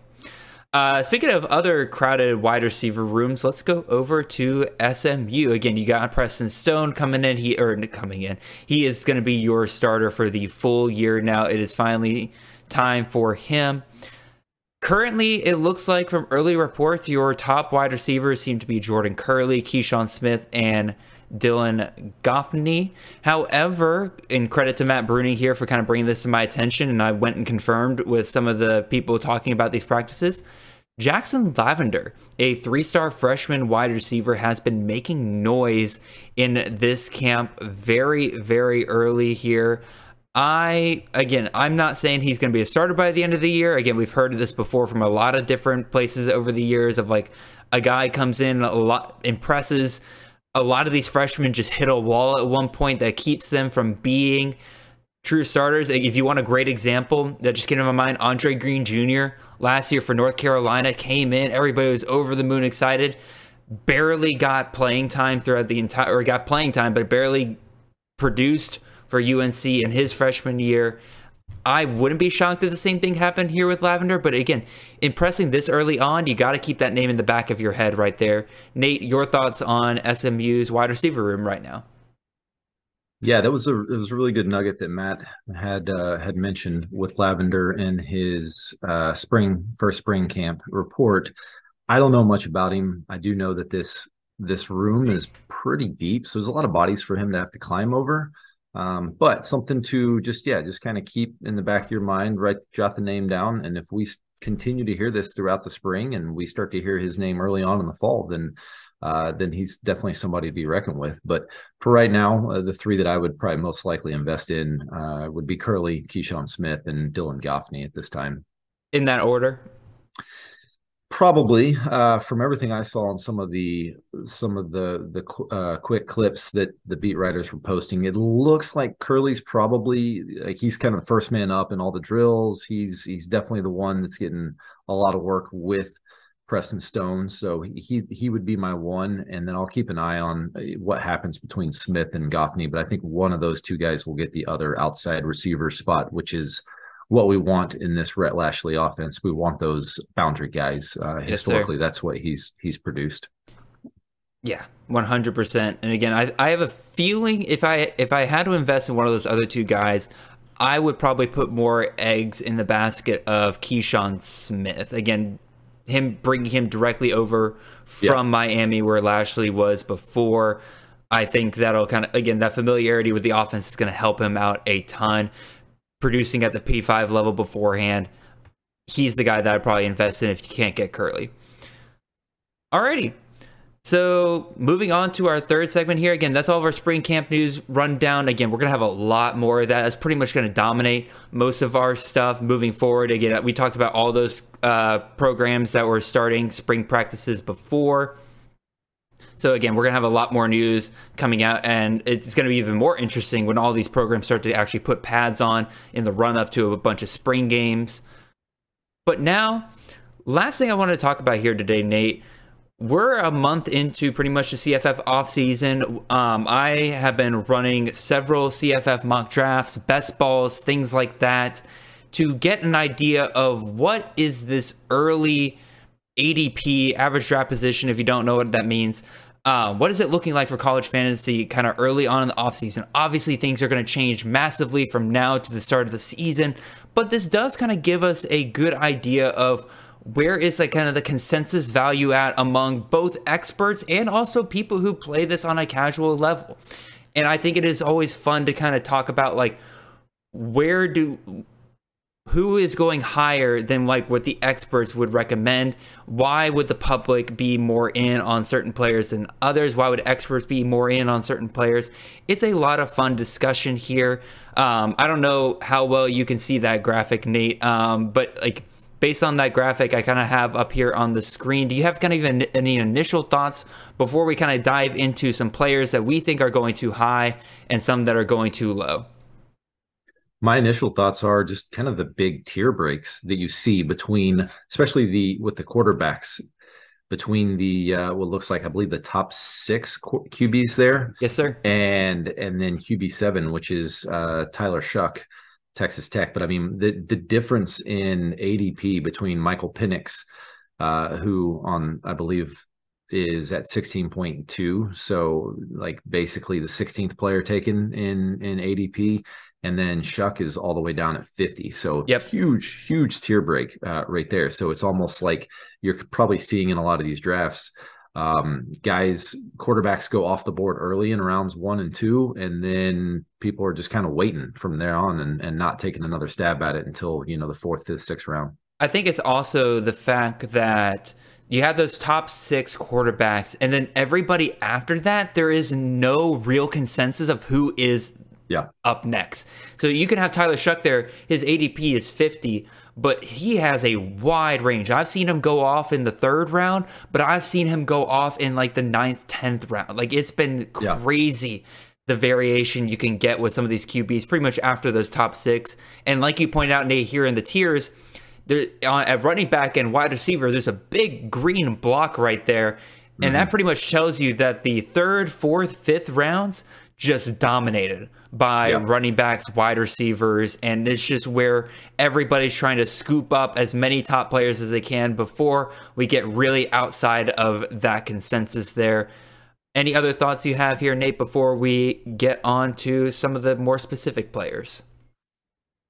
Uh, speaking of other crowded wide receiver rooms, let's go over to SMU again. You got Preston Stone coming in. He or coming in. He is going to be your starter for the full year. Now it is finally time for him. Currently, it looks like from early reports, your top wide receivers seem to be Jordan Kerley, Keyshawn Smith, and Dylan Goffney. However, in credit to Matt Bruni here for kind of bringing this to my attention, and I went and confirmed with some of the people talking about these practices. Jackson Lavender, a three star freshman wide receiver, has been making noise in this camp very, very early here. I, again, I'm not saying he's going to be a starter by the end of the year. Again, we've heard of this before from a lot of different places over the years of like a guy comes in, a lot impresses. A lot of these freshmen just hit a wall at one point that keeps them from being true starters. If you want a great example that just came to my mind, Andre Green Jr. last year for North Carolina came in. Everybody was over the moon excited. Barely got playing time throughout the entire, or got playing time, but barely produced for UNC in his freshman year. I wouldn't be shocked if the same thing happened here with Lavender, but again, impressing this early on, you got to keep that name in the back of your head right there. Nate, your thoughts on SMU's wide receiver room right now? Yeah, that was a it was a really good nugget that Matt had uh, had mentioned with Lavender in his uh, spring first spring camp report. I don't know much about him. I do know that this this room is pretty deep, so there's a lot of bodies for him to have to climb over. Um, but something to just yeah, just kind of keep in the back of your mind. Write jot the name down, and if we continue to hear this throughout the spring and we start to hear his name early on in the fall, then uh, then he's definitely somebody to be reckoned with. But for right now, uh, the three that I would probably most likely invest in uh, would be Kerley, Keyshawn Smith, and Dylan Goffney at this time. In that order? Probably, uh, from everything I saw on some of the some of the the uh, quick clips that the beat writers were posting, it looks like Kerley's probably like he's kind of the first man up in all the drills. He's he's definitely the one that's getting a lot of work with Preston Stone. So he he would be my one, and then I'll keep an eye on uh, what happens between Smith and Goffney. But I think one of those two guys will get the other outside receiver spot, which is what we want in this Rhett Lashlee offense. We want those boundary guys. Uh, yes, historically, sir. that's what he's he's produced. Yeah, one hundred percent. And again, I I have a feeling if I if I had to invest in one of those other two guys, I would probably put more eggs in the basket of Keyshawn Smith. Again, him bringing him directly over from Miami where Lashlee was before. I think that'll kind of again that familiarity with the offense is going to help him out a ton. Producing at the P5 level beforehand, he's the guy that I'd probably invest in if you can't get Kerley. Alrighty, so, moving on to our third segment here. Again, that's all of our spring camp news rundown. Again, we're to have a lot more of that. That's pretty much to dominate most of our stuff moving forward. Again, we talked about all those uh, programs that were starting spring practices before. So, again, we're going to have a lot more news coming out, and it's going to be even more interesting when all these programs start to actually put pads on in the run up to a bunch of spring games. But now, last thing I want to talk about here today, Nate we're a month into pretty much the CFF offseason. Um, I have been running several CFF mock drafts, best balls, things like that, to get an idea of what is this early ADP, average draft position, if you don't know what that means. Uh, what is it looking like for college fantasy kind of early on in the offseason? Obviously, things are going to change massively from now to the start of the season, but this does kind of give us a good idea of where is like kind of the consensus value at among both experts and also people who play this on a casual level. And I think it is always fun to kind of talk about like where do who is going higher than like what the experts would recommend? Why would the public be more in on certain players than others? Why would experts be more in on certain players? It's a lot of fun discussion here. Um, i don't know how well you can see that graphic nate um, but like based on that graphic i kind of have up here on the screen do you have kind of even any initial thoughts before we kind of dive into some players that we think are going too high and some that are going too low my initial thoughts are just kind of the big tier breaks that you see between especially the with the quarterbacks between the uh, what looks like I believe the top six QBs there. Yes, sir. And and then QB seven, which is uh, Tyler Shough, Texas Tech. But I mean the the difference in ADP between Michael Penix, uh, who on I believe is at 16.2 so like basically the 16th player taken in in adp and then Shough is all the way down at 50. So yep. huge, huge tier break uh, right there. So it's almost like you're probably seeing in a lot of these drafts, um, guys, quarterbacks go off the board early in rounds one and two, and then people are just kind of waiting from there on and, and not taking another stab at it until you know the fourth, fifth, sixth round. I think it's also the fact that you have those top six quarterbacks, and then everybody after that, there is no real consensus of who is yeah. up next. So you can have Tyler Shough there. His ADP is 50, but he has a wide range. I've seen him go off in the third round, but I've seen him go off in like the ninth, tenth round. Like it's been crazy. Yeah. The variation you can get with some of these QBs pretty much after those top six. And like you pointed out, Nate, here in the tiers, there uh, at running back and wide receiver, there's a big green block right there. And mm-hmm. that pretty much tells you that the third, fourth, fifth rounds just dominated by yep. running backs, wide receivers, and it's just where everybody's trying to scoop up as many top players as they can before we get really outside of that consensus there. Any other thoughts you have here, Nate, before we get on to some of the more specific players?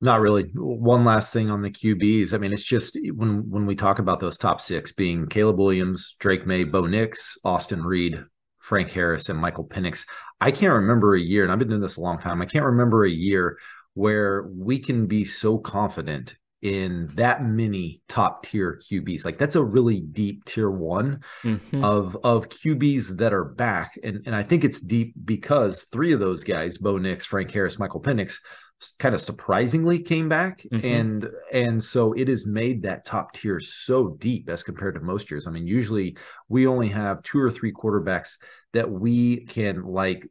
Not really. One last thing on the QBs. I mean, it's just when when we talk about those top six being Caleb Williams, Drake Maye, Bo Nix, Austin Reed, Frank Harris, and Michael Penix. I can't remember a year, and I've been doing this a long time. I can't remember a year where we can be so confident in that many top tier QBs. Like that's a really deep tier one mm-hmm. of of QBs that are back. And and I think it's deep because three of those guys, Bo Nix, Frank Harris, Michael Penix, kind of surprisingly came back. Mm-hmm. And and so it has made that top tier so deep as compared to most years. I mean, usually we only have two or three quarterbacks that we can like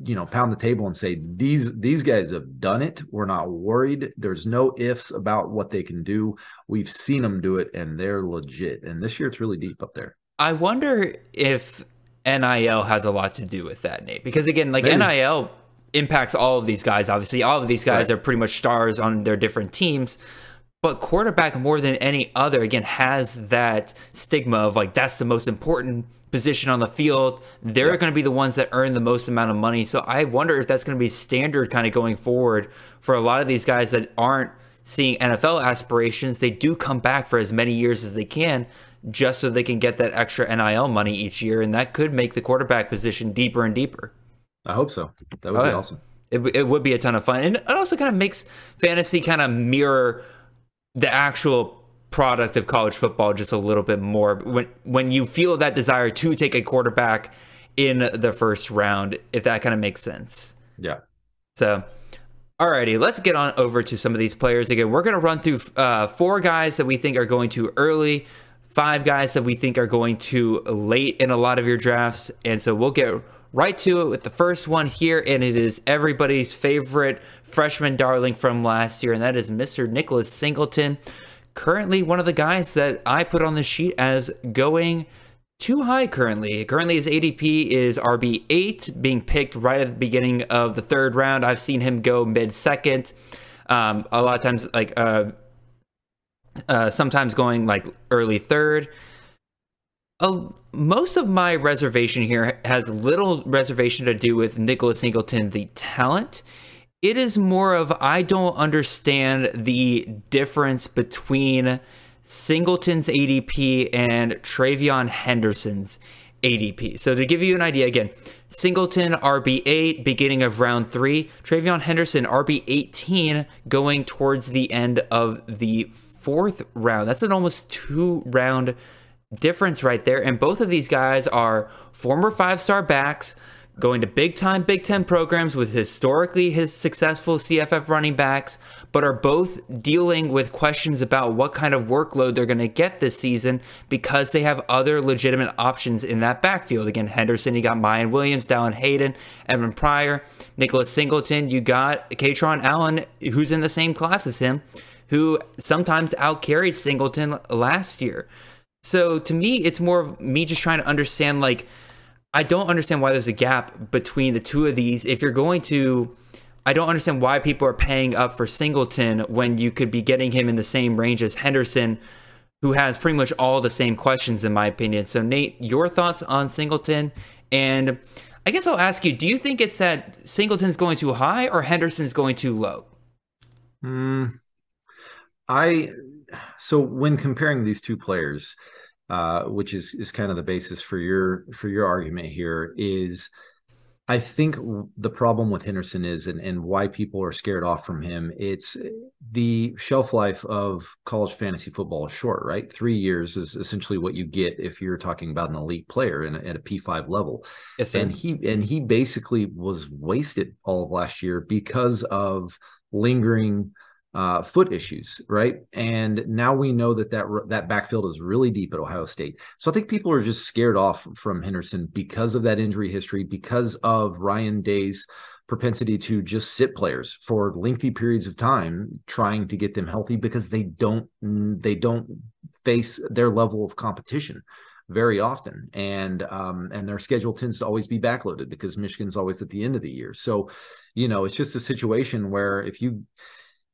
you know pound the table and say these these guys have done it. We're not worried. There's no ifs about what they can do. We've seen them do it and they're legit. And this year it's really deep up there. I wonder if nil has a lot to do with that nate because again like Maybe. nil impacts all of these guys obviously. All of these guys right. are pretty much stars on their different teams. But quarterback more than any other again has that stigma of like that's the most important position on the field, they're going to be the ones that earn the most amount of money. So I wonder if that's going to be standard kind of going forward for a lot of these guys that aren't seeing NFL aspirations. They do come back for as many years as they can just so they can get that extra NIL money each year. And that could make the quarterback position deeper and deeper. I hope so. That would oh, be awesome. It, it would be a ton of fun. And it also kind of makes fantasy kind of mirror the actual product of college football just a little bit more. When when you feel that desire to take a quarterback in the first round if that kind of makes sense. Yeah. So alrighty let's get on over to some of these players again. We're going to run through uh, four guys that we think are going to early five guys that we think are going to late in a lot of your drafts and so we'll get right to it with the first one here and it is everybody's favorite freshman darling from last year and that is mr nicholas singleton currently one of the guys that I put on the sheet as going too high currently. Currently, his ADP is RB8, being picked right at the beginning of the third round. I've seen him go mid second. Um, a lot of times, like uh, uh, sometimes going like early third. Uh, most of my reservation here has little reservation to do with Nicholas Singleton, the talent. It is more of I don't understand the difference between Singleton's ADP and TreVeyon Henderson's ADP. So to give you an idea, again, Singleton RB8, beginning of round three. TreVeyon Henderson RB18, going towards the end of the fourth round. That's an almost two round difference right there. And both of these guys are former five star backs going to big time Big Ten programs with historically his successful CFF running backs, but are both dealing with questions about what kind of workload they're going to get this season because they have other legitimate options in that backfield. Again, Henderson, you got Miyan Williams, Dallan Hayden, Evan Pryor, Nicholas Singleton, you got Kaytron Allen, who's in the same class as him, who sometimes outcarried Singleton last year. So to me, it's more of me just trying to understand like I don't understand why there's a gap between the two of these. If you're going to, I don't understand why people are paying up for Singleton when you could be getting him in the same range as Henderson, who has pretty much all the same questions, in my opinion. So, Nate, your thoughts on Singleton? And I guess I'll ask you do you think it's that Singleton's going too high or Henderson's going too low? Mm, I, so when comparing these two players, uh, which is is kind of the basis for your for your argument here is I think the problem with Henderson is and, and why people are scared off from him, it's the shelf life of college fantasy football is short, right? Three years is essentially what you get if you're talking about an elite player in a, at a P5 level. Yes, and he and he basically was wasted all of last year because of lingering uh, foot issues, right? And now we know that that that backfield is really deep at Ohio State. So I think people are just scared off from Henderson because of that injury history, because of Ryan Day's propensity to just sit players for lengthy periods of time, trying to get them healthy because they don't they don't face their level of competition very often and um and their schedule tends to always be backloaded because michigan's always at the end of the year so you know it's just a situation where if you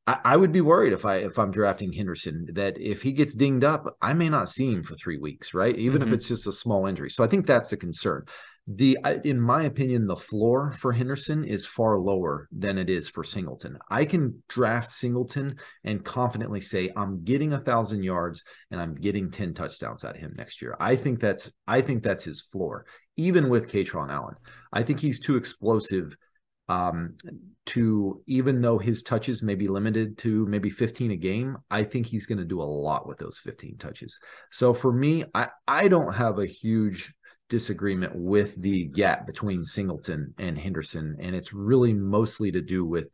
I, I would be worried if I if I'm drafting Henderson that if he gets dinged up, I may not see him for three weeks, right? Even mm-hmm. if it's just a small injury. So I think that's a concern. The in my opinion, the floor for Henderson is far lower than it is for Singleton. I can draft Singleton and confidently say I'm getting a thousand yards and I'm getting 10 touchdowns out of him next year. I think that's I think that's his floor, even with Kaytron Allen. I think he's too explosive um, to even though his touches may be limited to maybe 15 a game, I think he's going to do a lot with those 15 touches. So for me, I, I don't have a huge disagreement with the gap between Singleton and Henderson. And it's really mostly to do with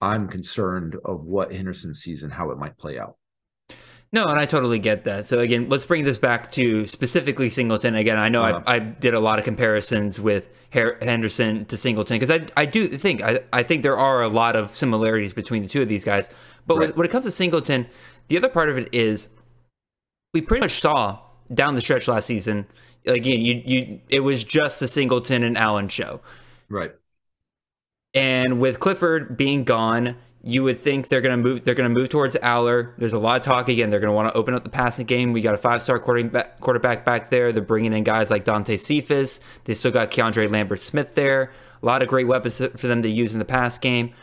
I'm concerned of what Henderson sees and how it might play out. No, and I totally get that. So again, let's bring this back to specifically Singleton. Again, I know uh-huh. I, I, did a lot of comparisons with Henderson to Singleton because I I do think I, I think there are a lot of similarities between the two of these guys. But right. when it comes to Singleton, the other part of it is we pretty much saw down the stretch last season. Again, you you it was just the Singleton and Allen show, right? And with Clifford being gone, you would think they're going to move they're going to move towards Allar. There's a lot of talk again. They're going to want to open up the passing game. We got a five-star quarterback quarterback back there. They're bringing in guys like Dante Cephas. They still got Keandre Lambert Smith there. A lot of great weapons for them to use in the pass game.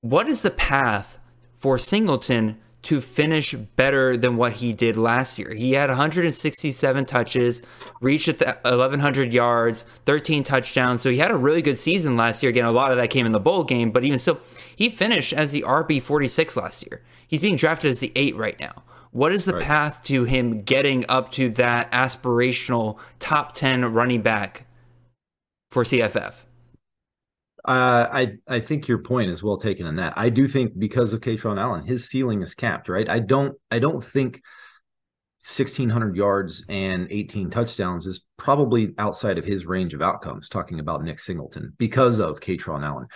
What is the path for Singleton to finish better than what he did last year. He had 167 touches, reached 1100 yards, 13 touchdowns. So he had a really good season last year. Again, a lot of that came in the bowl game, but even so, he finished as the RB 46 last year. He's being drafted as the 8 right now. What is the right. path to him getting up to that aspirational top 10 running back for CFF? Uh, I I think your point is well taken in that. I do think because of Kaytron Allen, his ceiling is capped, right? I don't I don't think 1600 yards and 18 touchdowns is probably outside of his range of outcomes talking about Nick Singleton because of Kaytron Allen.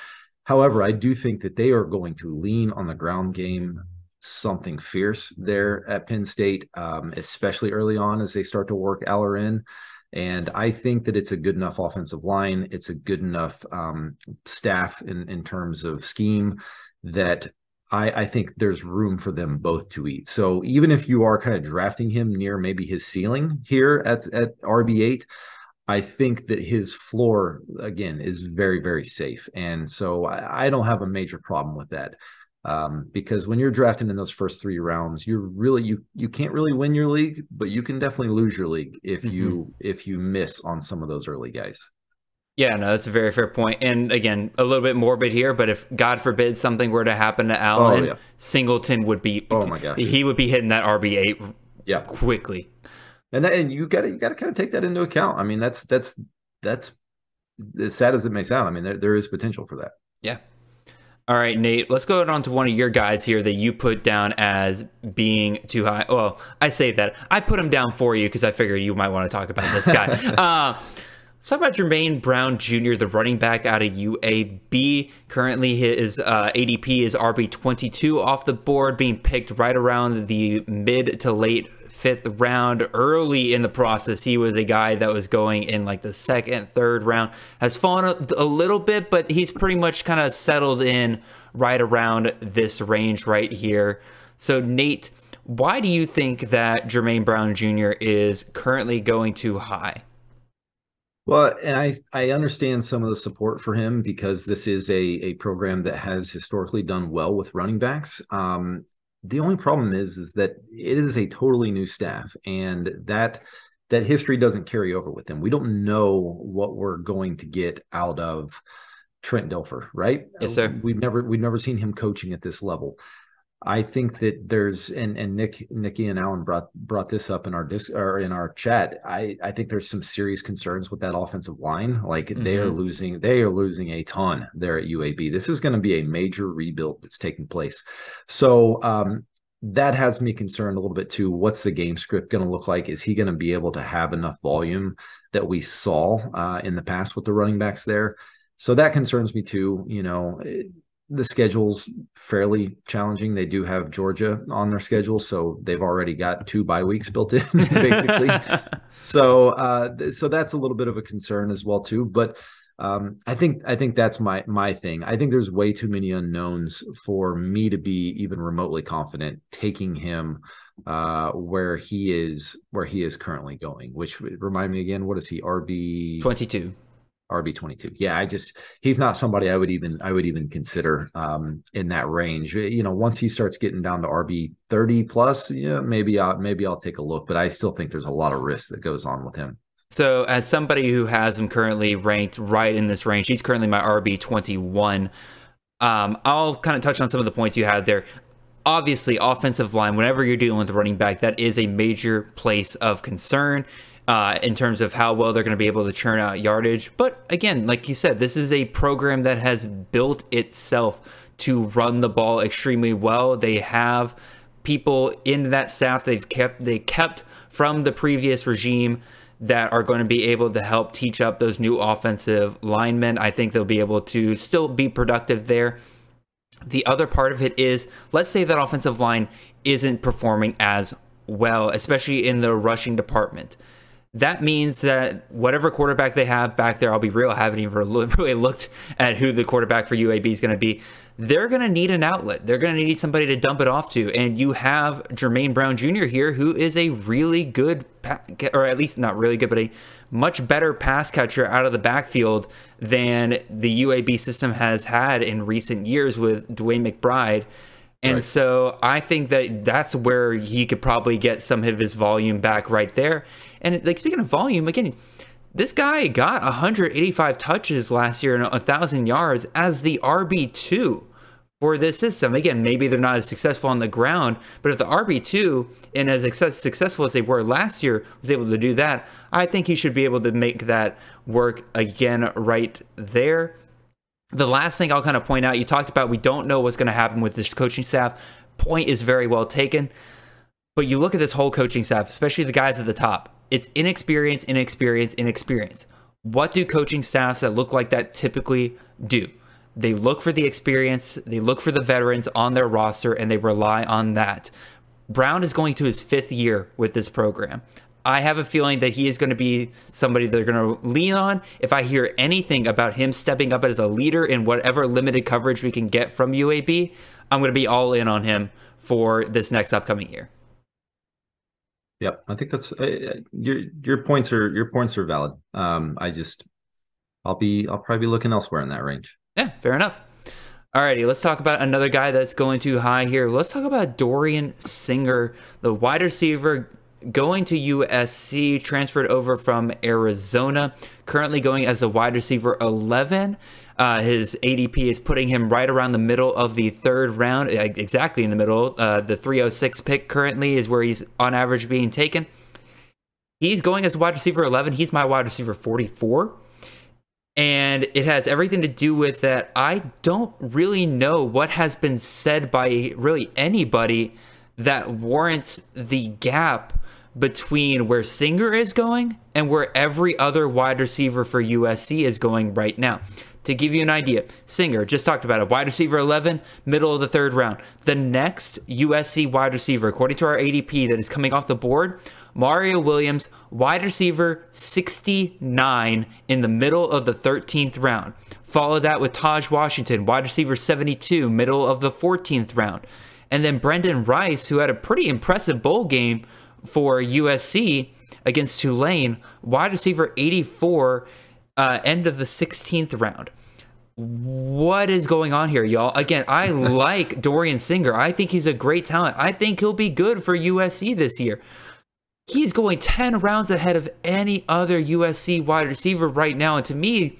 However, I do think that they are going to lean on the ground game something fierce there at Penn State, um, especially early on as they start to work Allar in. And I think that it's a good enough offensive line. It's a good enough um, staff in, in terms of scheme that I, I think there's room for them both to eat. So even if you are kind of drafting him near maybe his ceiling here at at RB eight, I think that his floor again is very very safe, and so I, I don't have a major problem with that. Um, because when you're drafting in those first three rounds, you're really you you can't really win your league, but you can definitely lose your league if Mm-hmm. you if you miss on some of those early guys. Yeah, no, that's a very fair point. And again, a little bit morbid here, but if God forbid something were to happen to Allen, yeah. Singleton would be Oh my gosh. he would be hitting that RB eight Yeah, quickly. and that, and you got to you got to kind of take that into account. I mean, that's that's that's as sad as it may sound. I mean, there there is potential for that. Yeah. All right, Nate, let's go on to one of your guys here that you put down as being too high. Well, I say that. I put him down for you because I figure you might want to talk about this guy. uh, let's talk about Jermaine Brown Jr., the running back out of UAB. Currently, his uh, ADP is RB22 off the board, being picked right around the mid to late fifth round. Early in the process he was a guy that was going in like the second third round. Has fallen a, a little bit but he's pretty much kind of settled in right around this range right here. So nate why do you think that jermaine brown jr is currently going too high? Well, and I I understand some of the support for him because this is a a program that has historically done well with running backs. Um, the only problem is is that it is a totally new staff, and that that history doesn't carry over with them. We don't know what we're going to get out of Trent Dilfer, right? Yes, sir. We've never we've never seen him coaching at this level. I think that there's and and Nick Nikki and Alan brought brought this up in our disc or in our chat. I I think there's some serious concerns with that offensive line. Like they are losing they are losing a ton there at UAB. This is going to be a major rebuild that's taking place. So um that has me concerned a little bit too. What's the game script going to look like? Is he going to be able to have enough volume that we saw uh, in the past with the running backs there? So that concerns me too. You know, it- the schedule's fairly challenging. They do have Georgia on their schedule, so they've already got two bye weeks built in, basically. so, uh, so that's a little bit of a concern as well too. But um, I think I think that's my my thing. I think there's way too many unknowns for me to be even remotely confident taking him uh where he is where he is currently going which remind me again what is he rb 22 RB22. Yeah, I just he's not somebody I would even I would even consider um in that range. You know, once he starts getting down to RB30 plus, yeah, maybe I'll maybe I'll take a look, but I still think there's a lot of risk that goes on with him. So, as somebody who has him currently ranked right in this range, he's currently my RB twenty one. Um, I'll kind of touch on some of the points you had there. Obviously, offensive line. Whenever you're dealing with a running back, that is a major place of concern uh, in terms of how well they're going to be able to churn out yardage. But again, like you said, this is a program that has built itself to run the ball extremely well. They have people in that staff they've kept they kept from the previous regime that are going to be able to help teach up those new offensive linemen. I think they'll be able to still be productive there. The other part of it is let's say that offensive line isn't performing as well, especially in the rushing department. That means that whatever quarterback they have back there, I'll be real, I haven't even really looked at who the quarterback for UAB is going to be. They're going to need an outlet. They're going to need somebody to dump it off to. And you have Jermaine Brown Jr. here, who is a really good, or at least not really good, but a much better pass catcher out of the backfield than the UAB system has had in recent years with DeWayne McBride. And so I think that that's where he could probably get some of his volume back right there. And like speaking of volume, again, this guy got 185 touches last year and 1,000 yards as the RB2 for this system. Again, maybe they're not as successful on the ground, but if the RB2 and as success, successful as they were last year was able to do that, I think he should be able to make that work again right there. The last thing I'll kind of point out, you talked about we don't know what's going to happen with this coaching staff. Point is very well taken. But you look at this whole coaching staff, especially the guys at the top, it's inexperience, inexperience, inexperience. What do coaching staffs that look like that typically do? They look for the experience, they look for the veterans on their roster, and they rely on that. Brown is going to his fifth year with this program. I have a feeling that he is going to be somebody they're going to lean on. If I hear anything about him stepping up as a leader in whatever limited coverage we can get from UAB, I'm going to be all in on him for this next upcoming year. Yep, I think that's uh, your your points are your points are valid. Um, I just I'll be I'll probably be looking elsewhere in that range. Yeah, fair enough. Alrighty, let's talk about another guy that's going too high here. Let's talk about Dorian Singer, the wide receiver going to USC, transferred over from Arizona, currently going as a wide receiver 11. Uh, his ADP is putting him right around the middle of the third round, exactly in the middle. Uh, the 306 pick currently is where he's on average being taken. He's going as wide receiver 11. He's my wide receiver 44. And it has everything to do with that. I don't really know what has been said by really anybody that warrants the gap between where Singer is going and where every other wide receiver for USC is going right now. To give you an idea, Singer just talked about it. Wide receiver 11, middle of the third round. The next USC wide receiver, according to our ADP that is coming off the board, Mario Williams, wide receiver 69 in the middle of the 13th round. Follow that with Taj Washington, wide receiver 72, middle of the 14th round. And then Brendan Rice, who had a pretty impressive bowl game for USC against Tulane, wide receiver 84, uh, end of the 16th round. What is going on here, y'all? Again, I like Dorian Singer. I think he's a great talent. I think he'll be good for USC this year. He's going 10 rounds ahead of any other USC wide receiver right now. And to me,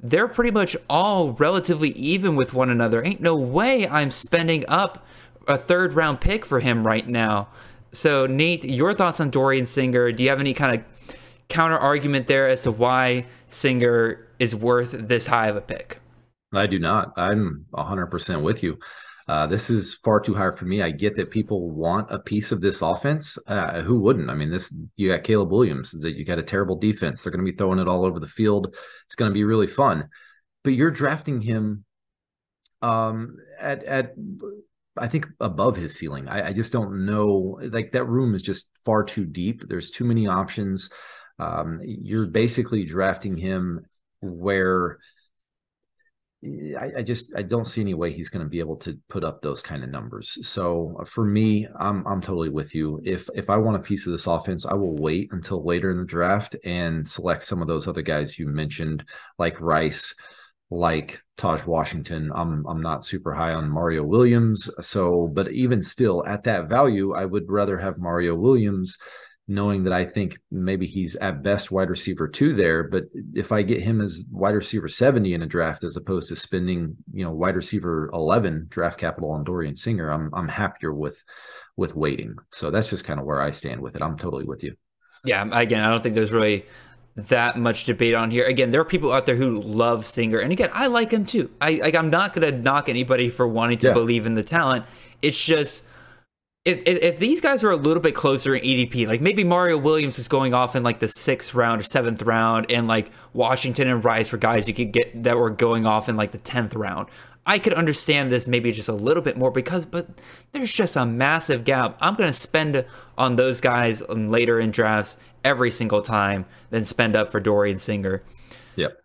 they're pretty much all relatively even with one another. Ain't no way I'm spending up a third round pick for him right now. So, Nate, your thoughts on Dorian Singer? Do you have any kind of counter argument there as to why Singer is worth this high of a pick? I do not. I'm 100% with you. Uh, this is far too high for me. I get that people want a piece of this offense. Uh, who wouldn't? I mean, this you got Caleb Williams. That you got a terrible defense. They're going to be throwing it all over the field. It's going to be really fun. But you're drafting him um, at at I think above his ceiling. I, I, just don't know. Like that room is just far too deep. There's too many options. Um, you're basically drafting him where I, I, just I don't see any way he's going to be able to put up those kind of numbers. So uh, for me, I'm I'm totally with you. If if I want a piece of this offense, I will wait until later in the draft and select some of those other guys you mentioned, like Rice like Taj Washington. I'm I'm not super high on Mario Williams. So, but even still at that value, I would rather have Mario Williams, knowing that I think maybe he's at best wide receiver two there. But if I get him as wide receiver 70 in a draft as opposed to spending, you know, wide receiver 11 draft capital on Dorian Singer, I'm I'm happier with with waiting. So that's just kind of where I stand with it. I'm totally with you. Yeah, again, I don't think there's really that much debate on here. Again, there are people out there who love Singer, and again, I like him too. I like. I'm not going to knock anybody for wanting to yeah. believe in the talent. It's just if, if, if these guys are a little bit closer in ADP, like maybe Mario Williams is going off in like the sixth round or seventh round, and like Washington and Rice for guys you could get that were going off in like the tenth round. I could understand this maybe just a little bit more because, but there's just a massive gap. I'm going to spend on those guys later in drafts every single time than spend up for Dorian Singer. Yep.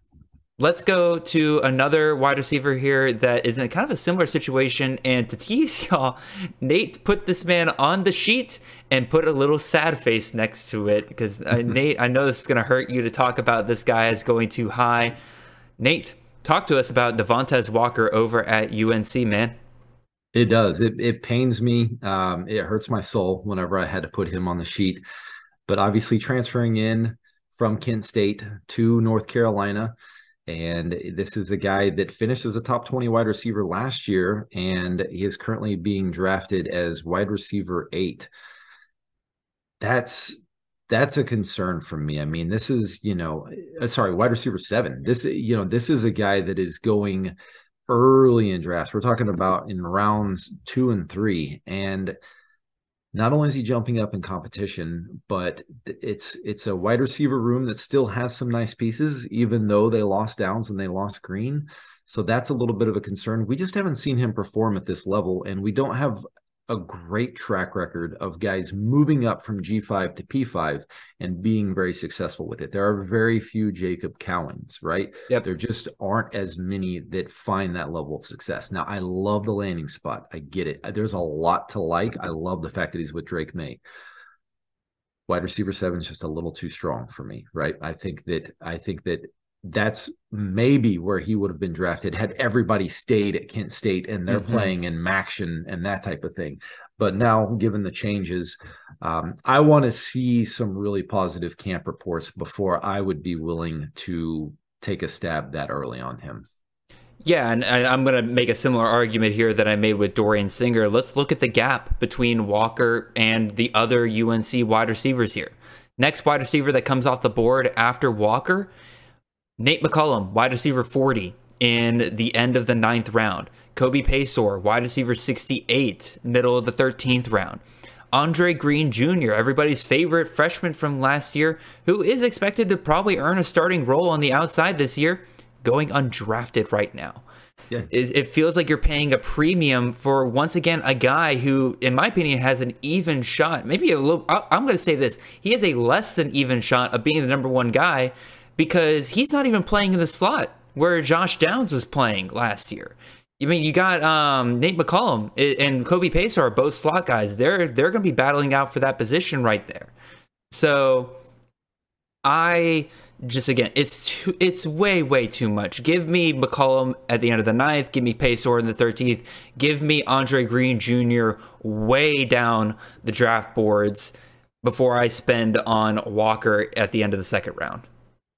Let's go to another wide receiver here that is in kind of a similar situation. And to tease y'all, Nate put this man on the sheet and put a little sad face next to it because uh, Nate, I know this is going to hurt you to talk about this guy as going too high. Nate, talk to us about Devontez Walker over at UNC, man. It does. It, it pains me. Um, it hurts my soul whenever I had to put him on the sheet but obviously transferring in from Kent State to North Carolina. And this is a guy that finished as a top 20 wide receiver last year, and he is currently being drafted as wide receiver eight. That's that's a concern for me. I mean, this is, you know, uh, sorry, wide receiver seven. This, you know, this is a guy that is going early in drafts. We're talking about in rounds two and three. And not only is he jumping up in competition, but it's it's a wide receiver room that still has some nice pieces, even though they lost Downs and they lost Green. So that's a little bit of a concern. We just haven't seen him perform at this level, and we don't have a great track record of guys moving up from G5 to P5 and being very successful with it. There are very few Jacob Cowings, right? Yep. There just aren't as many that find that level of success. Now, I love the landing spot. I get it. There's a lot to like. I love the fact that he's with Drake Maye. Wide receiver seven is just a little too strong for me, right? I think that I think that that's maybe where he would have been drafted had everybody stayed at Kent State and they're Mhm. playing in MACtion and that type of thing. But now, given the changes, um, I want to see some really positive camp reports before I would be willing to take a stab that early on him. Yeah, and I, I'm going to make a similar argument here that I made with Dorian Singer. Let's look at the gap between Walker and the other UNC wide receivers here. Next wide receiver that comes off the board after Walker, Nate McCollum, wide receiver 40 in the end of the ninth round. Kobe Paysour, wide receiver 68, middle of the 13th round. Andre Green Jr., everybody's favorite freshman from last year, who is expected to probably earn a starting role on the outside this year, going undrafted right now. Yeah. It feels like you're paying a premium for once again a guy who, in my opinion, has an even shot. Maybe a little. I'm going to say this: he has a less than even shot of being the number one guy because he's not even playing in the slot where Josh Downs was playing last year. I mean, you got um, Nate McCollum and Kobe Paysour are both slot guys. They're they're going to be battling out for that position right there. So I just again, it's too, it's way way too much. Give me McCollum at the end of the ninth. Give me Paysour in the thirteenth. Give me Andre Greene Jr. way down the draft boards before I spend on Walker at the end of the second round.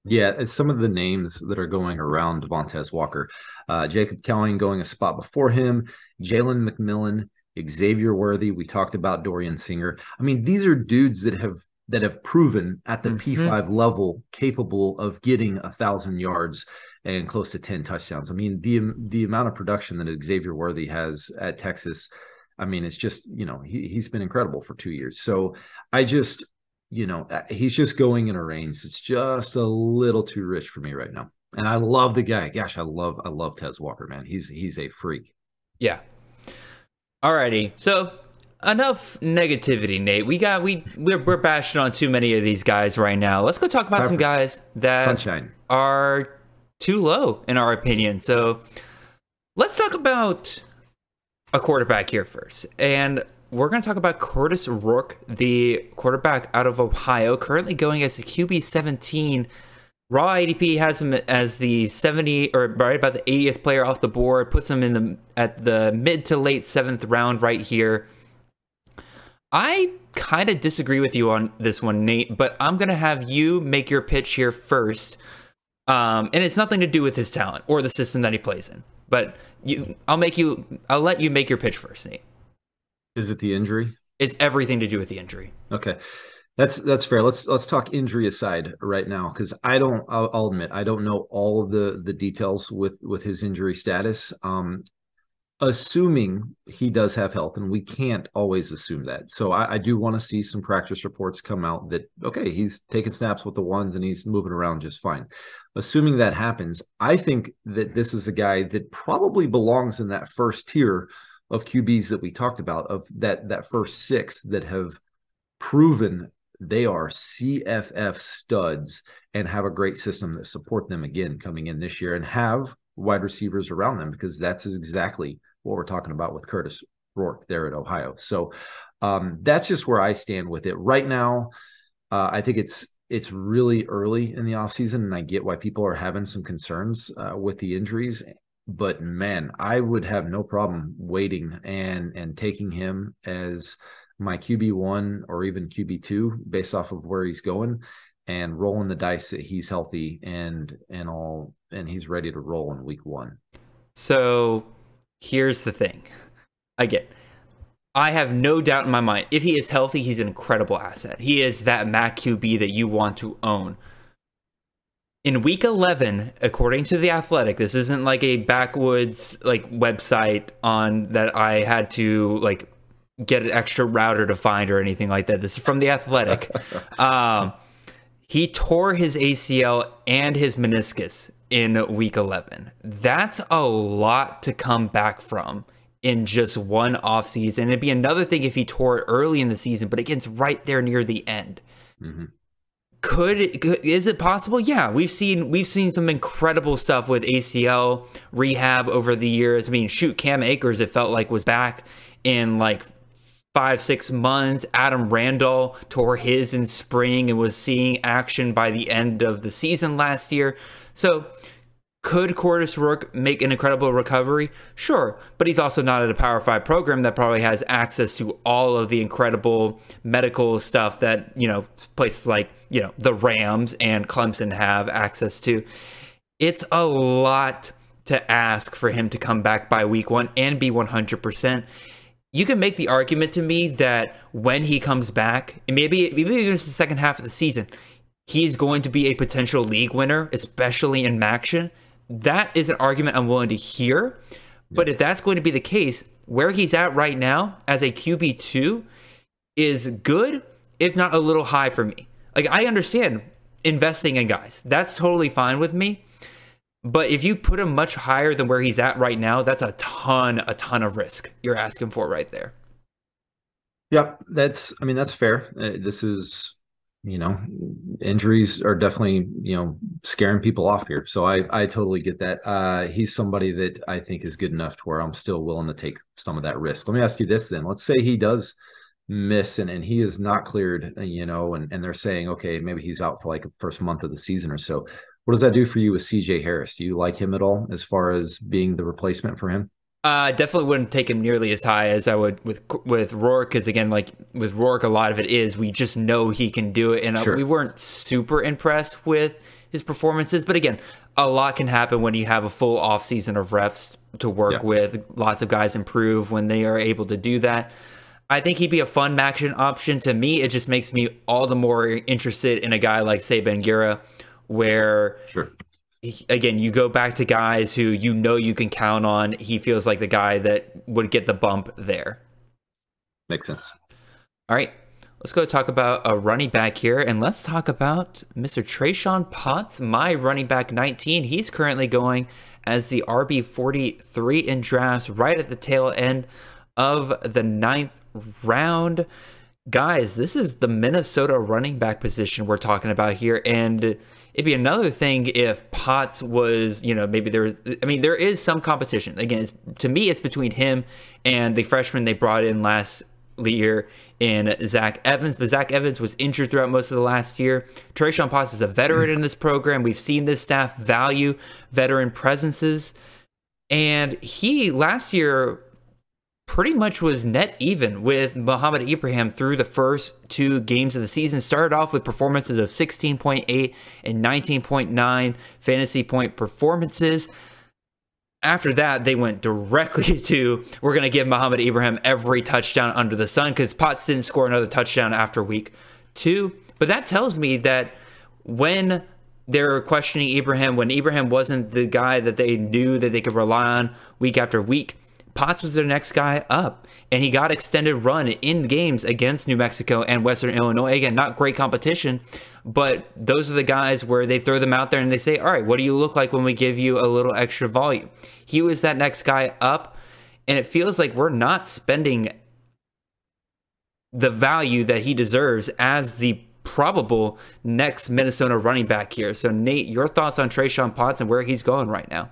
Yeah, it's some of the names that are going around Devontez Walker. Uh, Jacob Cowing going a spot before him, Jalen McMillan, Xavier Worthy. We talked about Dorian Singer. I mean, these are dudes that have that have proven at the Mhm. P5 level capable of getting a thousand yards and close to 10 touchdowns. I mean, the the amount of production that Xavier Worthy has at Texas, I mean, it's just, you know, he, he's been incredible for two years. So I just, you know, uh, he's just going in a range. It's just a little too rich for me right now. And I love the guy. Gosh, I love, I love Tez Walker, man. He's he's a freak. Yeah. Alrighty. So enough negativity, Nate. We got we we're, we're bashing on too many of these guys right now. Let's go talk about some guys that Sunshine. are too low in our opinion. So let's talk about a quarterback here first. And we're going to talk about Kurtis Rourke, the quarterback out of Ohio, currently going as the QB 17. Raw ADP has him as the 70 or right about the 80th player off the board, puts him in the at the mid to late seventh round right here. I kind of disagree with you on this one, Nate, but I'm going to have you make your pitch here first. Um, and it's nothing to do with his talent or the system that he plays in. But you, I'll make you, I'll let you make your pitch first, Nate. Is it the injury? It's everything to do with the injury. Okay. That's that's fair. Let's let's talk injury aside right now because I don't. I'll, I'll admit I don't know all of the the details with with his injury status. Um, assuming he does have health, and we can't always assume that. So I, I do want to see some practice reports come out that okay, he's taking snaps with the ones and he's moving around just fine. Assuming that happens, I think that this is a guy that probably belongs in that first tier of QBs that we talked about, of that that first six that have proven they are CFF studs and have a great system that support them again coming in this year and have wide receivers around them because that's exactly what we're talking about with Kurtis Rourke there at Ohio. So um, that's just where I stand with it right now. Uh, I think it's it's really early in the offseason and I get why people are having some concerns uh, with the injuries but man, I would have no problem waiting and and taking him as my QB one or even QB two based off of where he's going and rolling the dice that he's healthy and and all and he's ready to roll in week one. So here's the thing. Again, I have no doubt in my mind. If he is healthy, he's an incredible asset. He is that MAC QB that you want to own. In week 11, according to the Athletic, this isn't like a backwoods like website on that I had to like get an extra router to find or anything like that. This is from the Athletic. um, he tore his ACL and his meniscus in week 11. That's a lot to come back from in just one offseason. It'd be another thing if he tore it early in the season, but against right there near the end. Mm-hmm. Could, could is it possible? Yeah, we've seen we've seen some incredible stuff with ACL rehab over the years. I mean, shoot, Cam Akers it felt like was back in like five six months. Adam Randall tore his in spring and was seeing action by the end of the season last year. So could Kurtis Rourke make an incredible recovery? Sure, but he's also not at a Power 5 program that probably has access to all of the incredible medical stuff that, you know, places like, you know, the Rams and Clemson have access to. It's a lot to ask for him to come back by week 1 and be 100%. You can make the argument to me that when he comes back, and maybe maybe even the second half of the season, he's going to be a potential league winner, especially in MACtion that is an argument I'm willing to hear. But if that's going to be the case, where he's at right now as a QB2 is good, if not a little high for me. Like, I understand investing in guys, that's totally fine with me. But if you put him much higher than where he's at right now, that's a ton, a ton of risk you're asking for right there. Yeah, that's, I mean, that's fair. Uh, this is you know, injuries are definitely, you know, scaring people off here. So I, I totally get that. Uh, he's somebody that I think is good enough to where I'm still willing to take some of that risk. Let me ask you this then. Let's say he does miss and, and he is not cleared, uh, you know, and, and they're saying, okay, maybe he's out for like a first month of the season or so. What does that do for you with CJ Harris? Do you like him at all as far as being the replacement for him? Uh, definitely wouldn't take him nearly as high as I would with with Rourke, because again, like with Rourke, a lot of it is we just know he can do it, and uh, we weren't super impressed with his performances. But again, a lot can happen when you have a full off season of refs to work yeah. with. Lots of guys improve when they are able to do that. I think he'd be a fun action option to me. It just makes me all the more interested in a guy like say Bangura, where sure again, you go back to guys who you know you can count on. He feels like the guy that would get the bump there. Makes sense. All right. Let's go talk about a running back here, and let's talk about Mr. Trayshawn Potts, my running back 19. He's currently going as the RB 43 in drafts right at the tail end of the ninth round. Guys, this is the Minnesota running back position we're talking about here, and It'd be another thing if Potts was, you know, maybe there was, I mean, there is some competition. Again, to me, it's between him and the freshman they brought in last year in Zach Evans, but Zach Evans was injured throughout most of the last year. Trayshawn Potts is a veteran in this program. We've seen this staff value veteran presences. And he last year pretty much was net even with Mohamed Ibrahim through the first two games of the season. Started off with performances of 16.8 and 19.9 fantasy point performances. After that, they went directly to we're going to give Mohamed Ibrahim every touchdown under the sun because Potts didn't score another touchdown after week two. But that tells me that when they're questioning Ibrahim, when Ibrahim wasn't the guy that they knew that they could rely on week after week, Potts was their next guy up, and he got extended run in games against New Mexico and Western Illinois. Again, not great competition, but those are the guys where they throw them out there and they say, "All right, what do you look like when we give you a little extra volume?" He was that next guy up, and it feels like we're not spending the value that he deserves as the probable next Minnesota running back here. So, Nate, your thoughts on Trayshawn Potts and where he's going right now?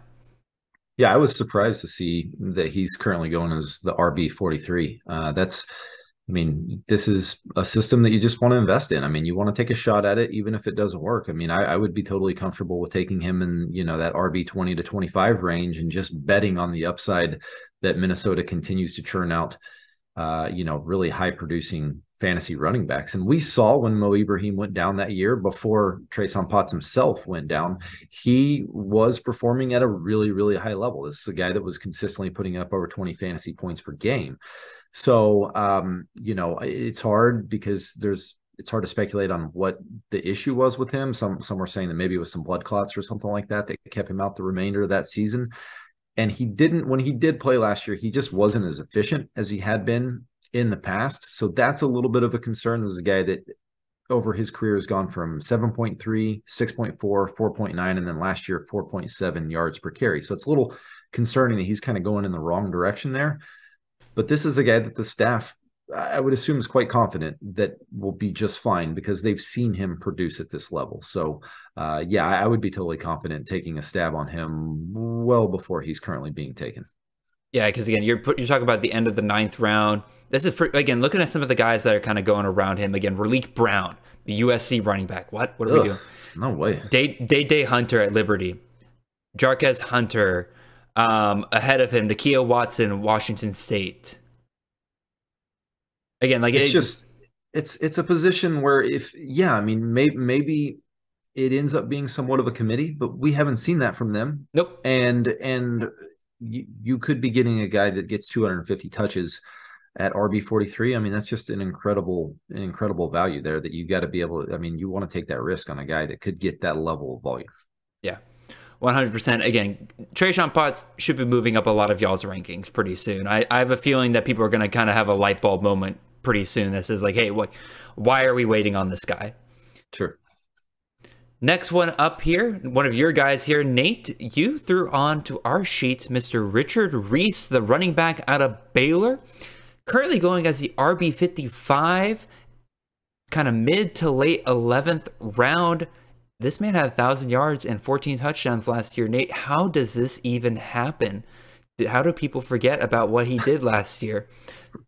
Yeah, I was surprised to see that he's currently going as the RB forty three. Uh, that's, I mean, this is a system that you just want to invest in. I mean, you want to take a shot at it, even if it doesn't work. I mean, I, I would be totally comfortable with taking him in, you know, that RB twenty to twenty five range and just betting on the upside that Minnesota continues to churn out, uh, you know, really high producing fantasy running backs. And we saw when Mo Ibrahim went down that year before Trayshawn Potts himself went down, he was performing at a really, really high level. This is a guy that was consistently putting up over 20 fantasy points per game. So, um, you know, it's hard because there's, it's hard to speculate on what the issue was with him. Some some were saying that maybe it was some blood clots or something like that that kept him out the remainder of that season. And he didn't when he did play last year, he just wasn't as efficient as he had been in the past. So that's a little bit of a concern. This is a guy that over his career has gone from 7.3, 6.4, 4.9, and then last year 4.7 yards per carry. So it's a little concerning that he's kind of going in the wrong direction there. But this is a guy that the staff, I would assume, is quite confident that will be just fine because they've seen him produce at this level. So, uh, yeah, I would be totally confident taking a stab on him well before he's currently being taken. Yeah, because again, you're you're talking about the end of the ninth round. This is pretty, again looking at some of the guys that are kind of going around him. Again, Raleek Brown, the USC running back. What? What are Ugh, we doing? No way. Day Day Day Hunter at Liberty, Jarquez Hunter. Um, ahead of him, Nakia Watson, Washington State. Again, like it's it, just it's it's a position where if yeah, I mean maybe maybe it ends up being somewhat of a committee, but we haven't seen that from them. nope. And and you, you could be getting a guy that gets 250 touches at RB 43. I mean, that's just an incredible an incredible value there that you got to be able to I mean, you want to take that risk on a guy that could get that level of volume. Yeah. 100%. Again, Trayshawn Potts should be moving up a lot of y'all's rankings pretty soon. I, I have a feeling that people are going to kind of have a light bulb moment pretty soon that says, like, hey, what, why are we waiting on this guy? Sure. Next one up here, one of your guys here, Nate, you threw on to our sheet Mr. Richard Reese, the running back out of Baylor, currently going as the RB55, kind of mid to late 11th round. This man had 1,000 yards and 14 touchdowns last year. Nate, how does this even happen? How do people forget about what he did last year?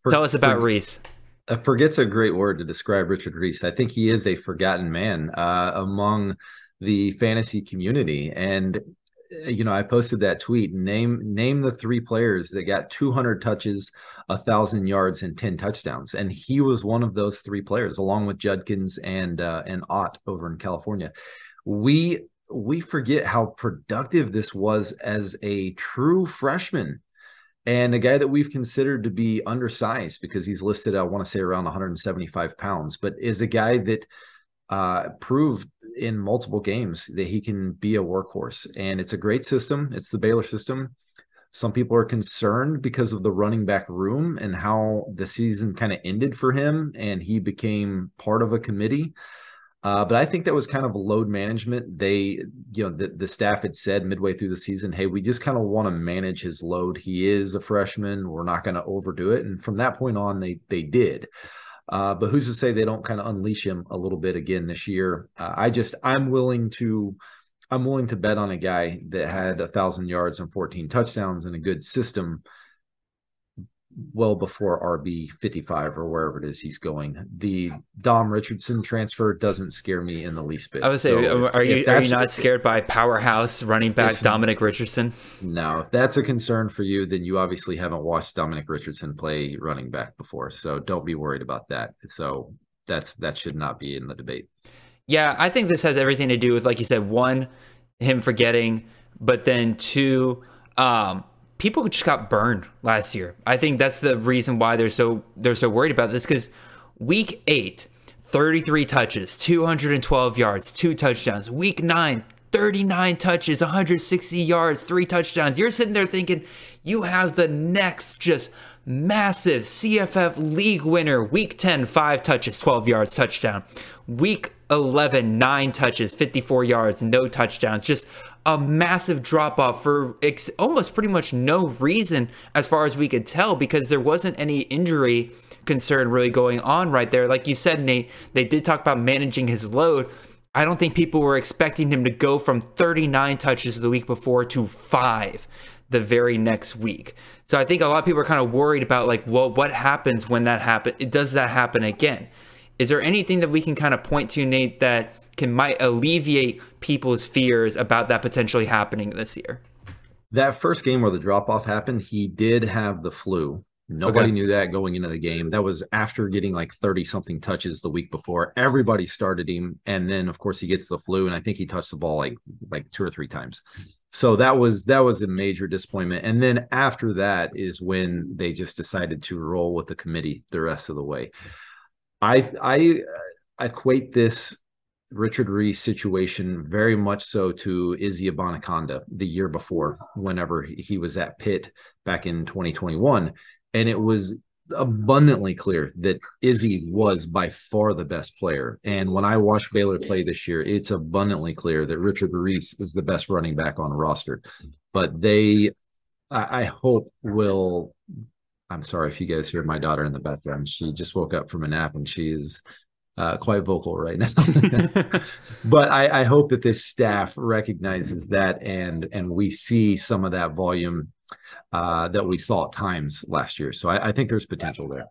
For- Tell us about for- Reese. Uh, forget's a great word to describe Richard Reese. I think he is a forgotten man uh, among the fantasy community. And uh, you know, I posted that tweet. Name name the three players that got 200 touches, a thousand yards, and 10 touchdowns, and he was one of those three players, along with Judkins and uh, and Ott over in California. We we forget how productive this was as a true freshman and a guy that we've considered to be undersized because he's listed, I want to say around 175 pounds, but is a guy that uh, proved in multiple games that he can be a workhorse. And it's a great system. It's the Baylor system. Some people are concerned because of the running back room and how the season kind of ended for him, and he became part of a committee. Uh, but I think that was kind of load management. They, you know, the, the staff had said midway through the season, hey, we just kind of want to manage his load. He is a freshman. We're not going to overdo it. And from that point on, they they did. Uh, but who's to say they don't kind of unleash him a little bit again this year? Uh, I just I'm willing to I'm willing to bet on a guy that had a thousand yards and 14 touchdowns and a good system well before RB 55 or wherever it is he's going. The Dom Richardson transfer doesn't scare me in the least bit. I would say, So if- are you are you not scared by powerhouse running back if- Dominic Richardson? No, if that's a concern for you, then you obviously haven't watched Dominic Richardson play running back before. So don't be worried about that. So that's that should not be in the debate. Yeah, I think this has everything to do with, like you said, one, him forgetting, but then two, um, people just got burned last year. I think that's the reason why they're so they're so worried about this because week eight, 33 touches, 212 yards, two touchdowns. Week nine, 39 touches, 160 yards, three touchdowns. You're sitting there thinking you have the next just massive CFF league winner. Week 10, five touches, 12 yards, touchdown. Week 11, nine touches, 54 yards, no touchdowns. Just a massive drop off for ex- almost pretty much no reason as far as we could tell because there wasn't any injury concern really going on right there. Like you said, Nate, they did talk about managing his load. I don't think people were expecting him to go from 39 touches the week before to five the very next week. So I think a lot of people are kind of worried about like, well, what happens when that happens? Does that happen again? Is there anything that we can kind of point to, Nate, that can might alleviate people's fears about that potentially happening this year? That first game where the drop off happened, he did have the flu. Nobody Okay. knew that going into the game. That was after getting like 30 something touches the week before. Everybody started him. And then of course he gets the flu. And I think he touched the ball like like two or three times. So that was that was a major disappointment. And then after that is when they just decided to roll with the committee the rest of the way. I I uh, equate this Richard Reese situation very much so to Izzy Abanikanda the year before, whenever he was at Pitt back in 2021. And it was abundantly clear that Izzy was by far the best player. And when I watched Baylor play this year, it's abundantly clear that Richard Reese is the best running back on roster. But they, I, I hope, will I'm sorry if you guys hear my daughter in the background. She just woke up from a nap and she is uh, quite vocal right now. but I, I, hope that this staff recognizes that and and we see some of that volume uh, that we saw at times last year. So I, I think there's potential there.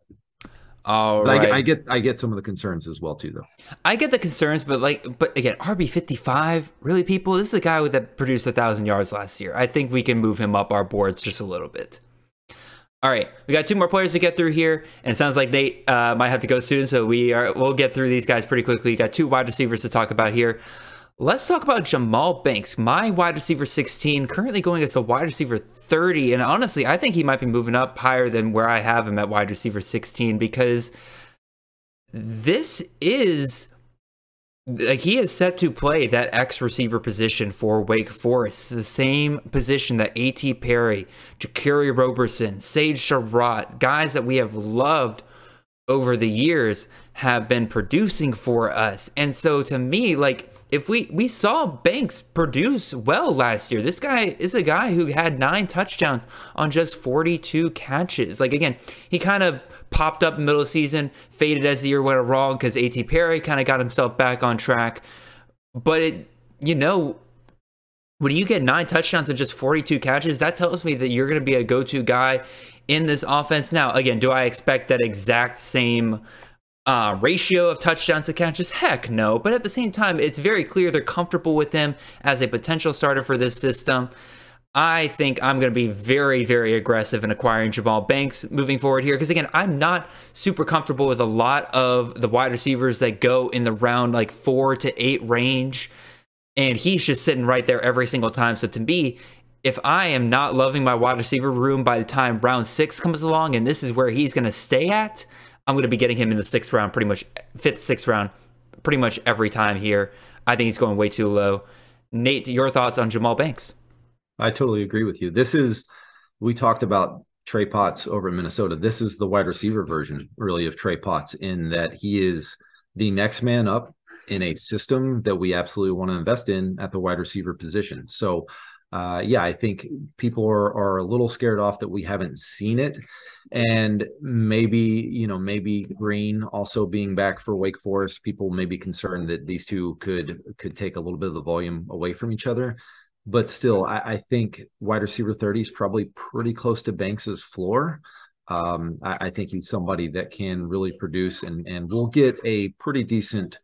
All right. I, I, get I get some of the concerns as well too, though. I get the concerns, but like, but again, RB fifty five, really, people. This is a guy that produced a thousand yards last year. I think we can move him up our boards just a little bit. All right, we got two more players to get through here, and it sounds like Nate uh, might have to go soon, so we are we'll get through these guys pretty quickly. We got two wide receivers to talk about here. Let's talk about Jahmal Banks, my wide receiver 16, currently going as a wide receiver 30. And honestly, I think he might be moving up higher than where I have him at wide receiver 16 because this is like he is set to play that X receiver position for Wake Forest, the same position that A.T. Perry, Jaquarii Roberson, Sage Surratt, guys that we have loved over the years have been producing for us. And so to me, like if we we saw Banks produce well last year. This guy is a guy who had nine touchdowns on just 42 catches. Like again, he kind of popped up in the middle of the season, faded as the year went along because A.T. Perry kind of got himself back on track. But it, you know, when you get nine touchdowns and just 42 catches, that tells me that you're going to be a go-to guy in this offense. Now, again, do I expect that exact same uh, ratio of touchdowns to catches? Heck no. But at the same time, it's very clear they're comfortable with him as a potential starter for this system. I think I'm going to be very, very aggressive in acquiring Jahmal Banks moving forward here. Because again, I'm not super comfortable with a lot of the wide receivers that go in the round like four to eight range. And he's just sitting right there every single time. So to me, if I am not loving my wide receiver room by the time round six comes along and this is where he's going to stay at, I'm going to be getting him in the sixth round, pretty much fifth, sixth round, pretty much every time here. I think he's going way too low. Nate, your thoughts on Jahmal Banks? I totally agree with you. This is we talked about Trey Potts over in Minnesota. This is the wide receiver version, really, of Trey Potts in that he is the next man up in a system that we absolutely want to invest in at the wide receiver position. So, uh, yeah, I think people are are a little scared off that we haven't seen it, and maybe you know maybe Greene also being back for Wake Forest, people may be concerned that these two could could take a little bit of the volume away from each other but still, I, I, think wide receiver 30 is probably pretty close to Banks's floor. Um, I, I, think he's somebody that can really produce and and will get a pretty decent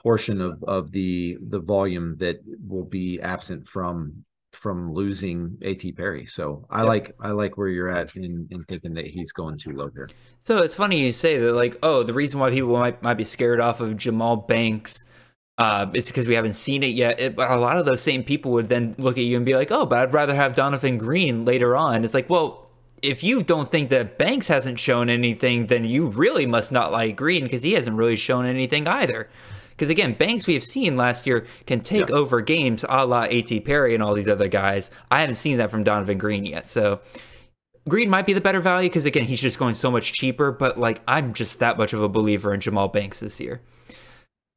portion of of the the volume that will be absent from from losing A.T. Perry. So I yep. like I like where you're at in in thinking that he's going too low here. So it's funny you say that like oh the reason why people might might be scared off of Jahmal Banks uh, it's because we haven't seen it yet. It, a lot of those same people would then look at you and be like, "Oh, but I'd rather have Donavon Greene later on." It's like, well, if you don't think that Banks hasn't shown anything, then you really must not like Greene because he hasn't really shown anything either. Because again, Banks we have seen last year can take yeah. over games a la A.T. Perry and all these other guys. I haven't seen that from Donavon Greene yet. So Greene might be the better value because again, he's just going so much cheaper. But like, I'm just that much of a believer in Jahmal Banks this year.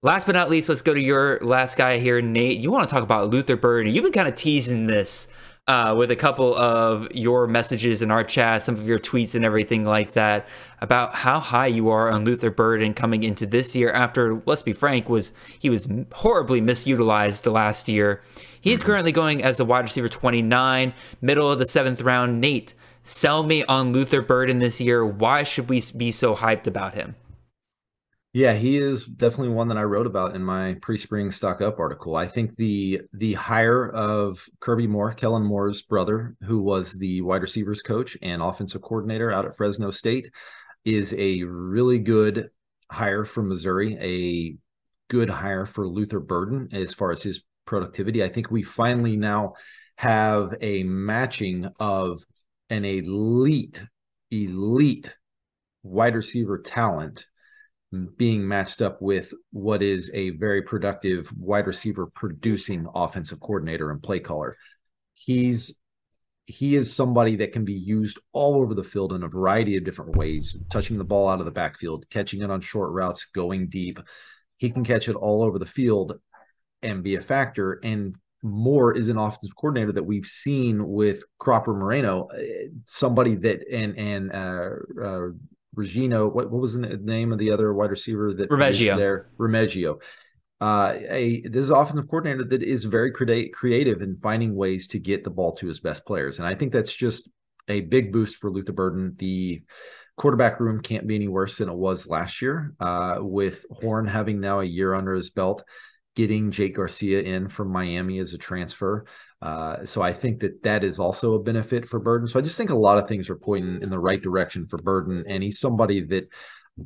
Last but not least, let's go to your last guy here, Nate. You want to talk about Luther Burden. You've been kind of teasing this uh, with a couple of your messages in our chat, some of your tweets and everything like that about how high you are on Luther Burden coming into this year after, let's be frank, was he was horribly misutilized the last year. He's mm-hmm. currently going as a wide receiver 29, middle of the seventh round. Nate, sell me on Luther Burden this year. Why should we be so hyped about him? Yeah, he is definitely one that I wrote about in my pre-spring stock up article. I think the the hire of Kirby Moore, Kellen Moore's brother, who was the wide receivers coach and offensive coordinator out at Fresno State, is a really good hire for Missouri, a good hire for Luther Burden as far as his productivity. I think we finally now have a matching of an elite, elite wide receiver talent being matched up with what is a very productive wide receiver producing offensive coordinator and play caller. He's he is somebody that can be used all over the field in a variety of different ways, touching the ball out of the backfield, catching it on short routes, going deep. He can catch it all over the field and be a factor. And Moore is an offensive coordinator that we've seen with Cropper Moreno, uh, somebody that and and uh, uh, Regino. What what was the name of the other wide receiver that Remigio. there? Remigio. Uh, a this is an offensive coordinator that is very crea- creative in finding ways to get the ball to his best players, and I think that's just a big boost for Luther Burden. The quarterback room can't be any worse than it was last year, uh, with Horn having now a year under his belt getting Jake Garcia in from Miami as a transfer. Uh, so I think that that is also a benefit for Burden. So I just think a lot of things are pointing in the right direction for Burden, and he's somebody that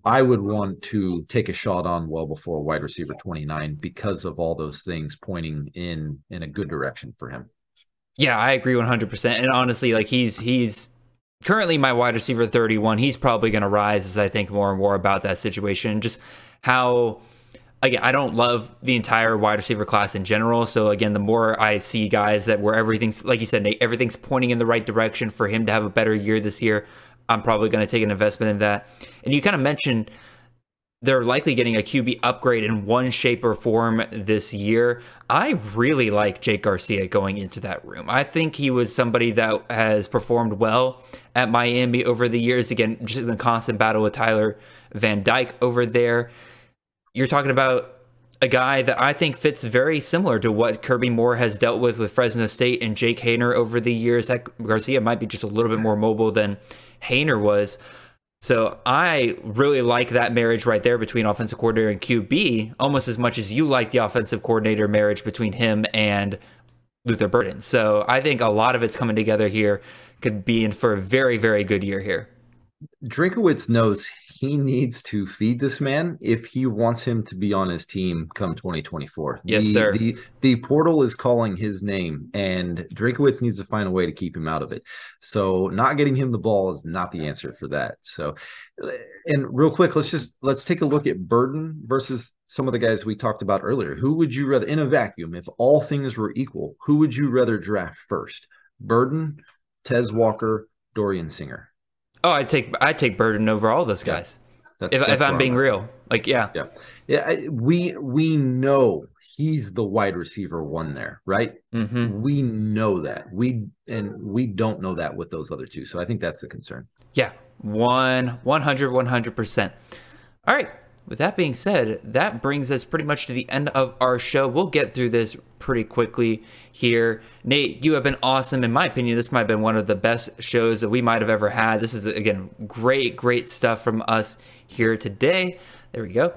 I would want to take a shot on well before wide receiver 29 because of all those things pointing in in a good direction for him. Yeah, I agree 100%. And honestly, like he's he's currently my wide receiver 31. He's probably going to rise as I think more and more about that situation. Just how again, I don't love the entire wide receiver class in general. So again, the more I see guys that where everything's like you said, Nate, everything's pointing in the right direction for him to have a better year this year, I'm probably going to take an investment in that. And you kind of mentioned they're likely getting a QB upgrade in one shape or form this year. I really like Jake Garcia going into that room. I think he was somebody that has performed well at Miami over the years. Again, just in the constant battle with Tyler Van Dyke over there you're talking about a guy that I think fits very similar to what Kirby Moore has dealt with with Fresno State and Jake Haener over the years. Heck, Garcia might be just a little bit more mobile than Haener was. So I really like that marriage right there between offensive coordinator and QB, almost as much as you like the offensive coordinator marriage between him and Luther Burden. So I think a lot of it's coming together here. Could be in for a very, very good year here. Drinkwitz knows he needs to feed this man if he wants him to be on his team come 2024. Yes, the, sir. The, the portal is calling his name, and Drinkwitz needs to find a way to keep him out of it. So, not getting him the ball is not the answer for that. So, and real quick, let's just let's take a look at Burden versus some of the guys we talked about earlier. Who would you rather, in a vacuum, if all things were equal, who would you rather draft first? Burden, Tez Walker, Dorian Singer. Oh, I take I take Burden over all those guys. That's, if, that's if I'm being I'm real, like yeah, yeah, yeah. I, we we know he's the wide receiver one there, right? Mm-hmm. We know that we and we don't know that with those other two. So I think that's the concern. Yeah, one 100 100 percent. All right, with that being said, that brings us pretty much to the end of our show. We'll get through this pretty quickly here. Nate, you have been awesome. In my opinion, this might have been one of the best shows that we might have ever had. This is, again, great, great stuff from us here today. There we go.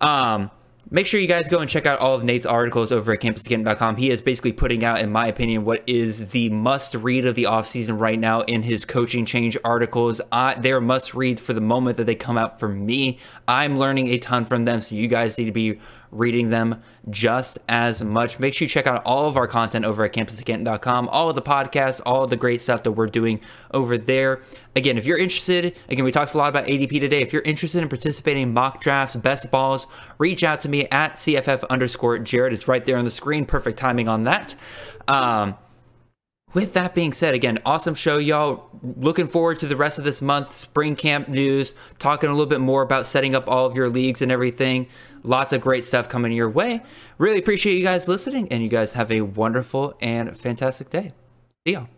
Um, Make sure you guys go and check out all of Nate's articles over at campusagain.com. He is basically putting out, in my opinion, what is the must read of the offseason right now in his coaching change articles. Uh, they're must read for the moment that they come out for me. I'm learning a ton from them, so you guys need to be reading them just as much. Make sure you check out all of our content over at campuscanton.com, all of the podcasts, all of the great stuff that we're doing over there. Again, if you're interested, again, we talked a lot about ADP today. If you're interested in participating in mock drafts, best balls, reach out to me at CFF underscore Jared. It's right there on the screen. Perfect timing on that. Um, with that being said, again, awesome show, y'all. Looking forward to the rest of this month, spring camp news, talking a little bit more about setting up all of your leagues and everything. Lots of great stuff coming your way. Really appreciate you guys listening, and you guys have a wonderful and fantastic day. See y'all.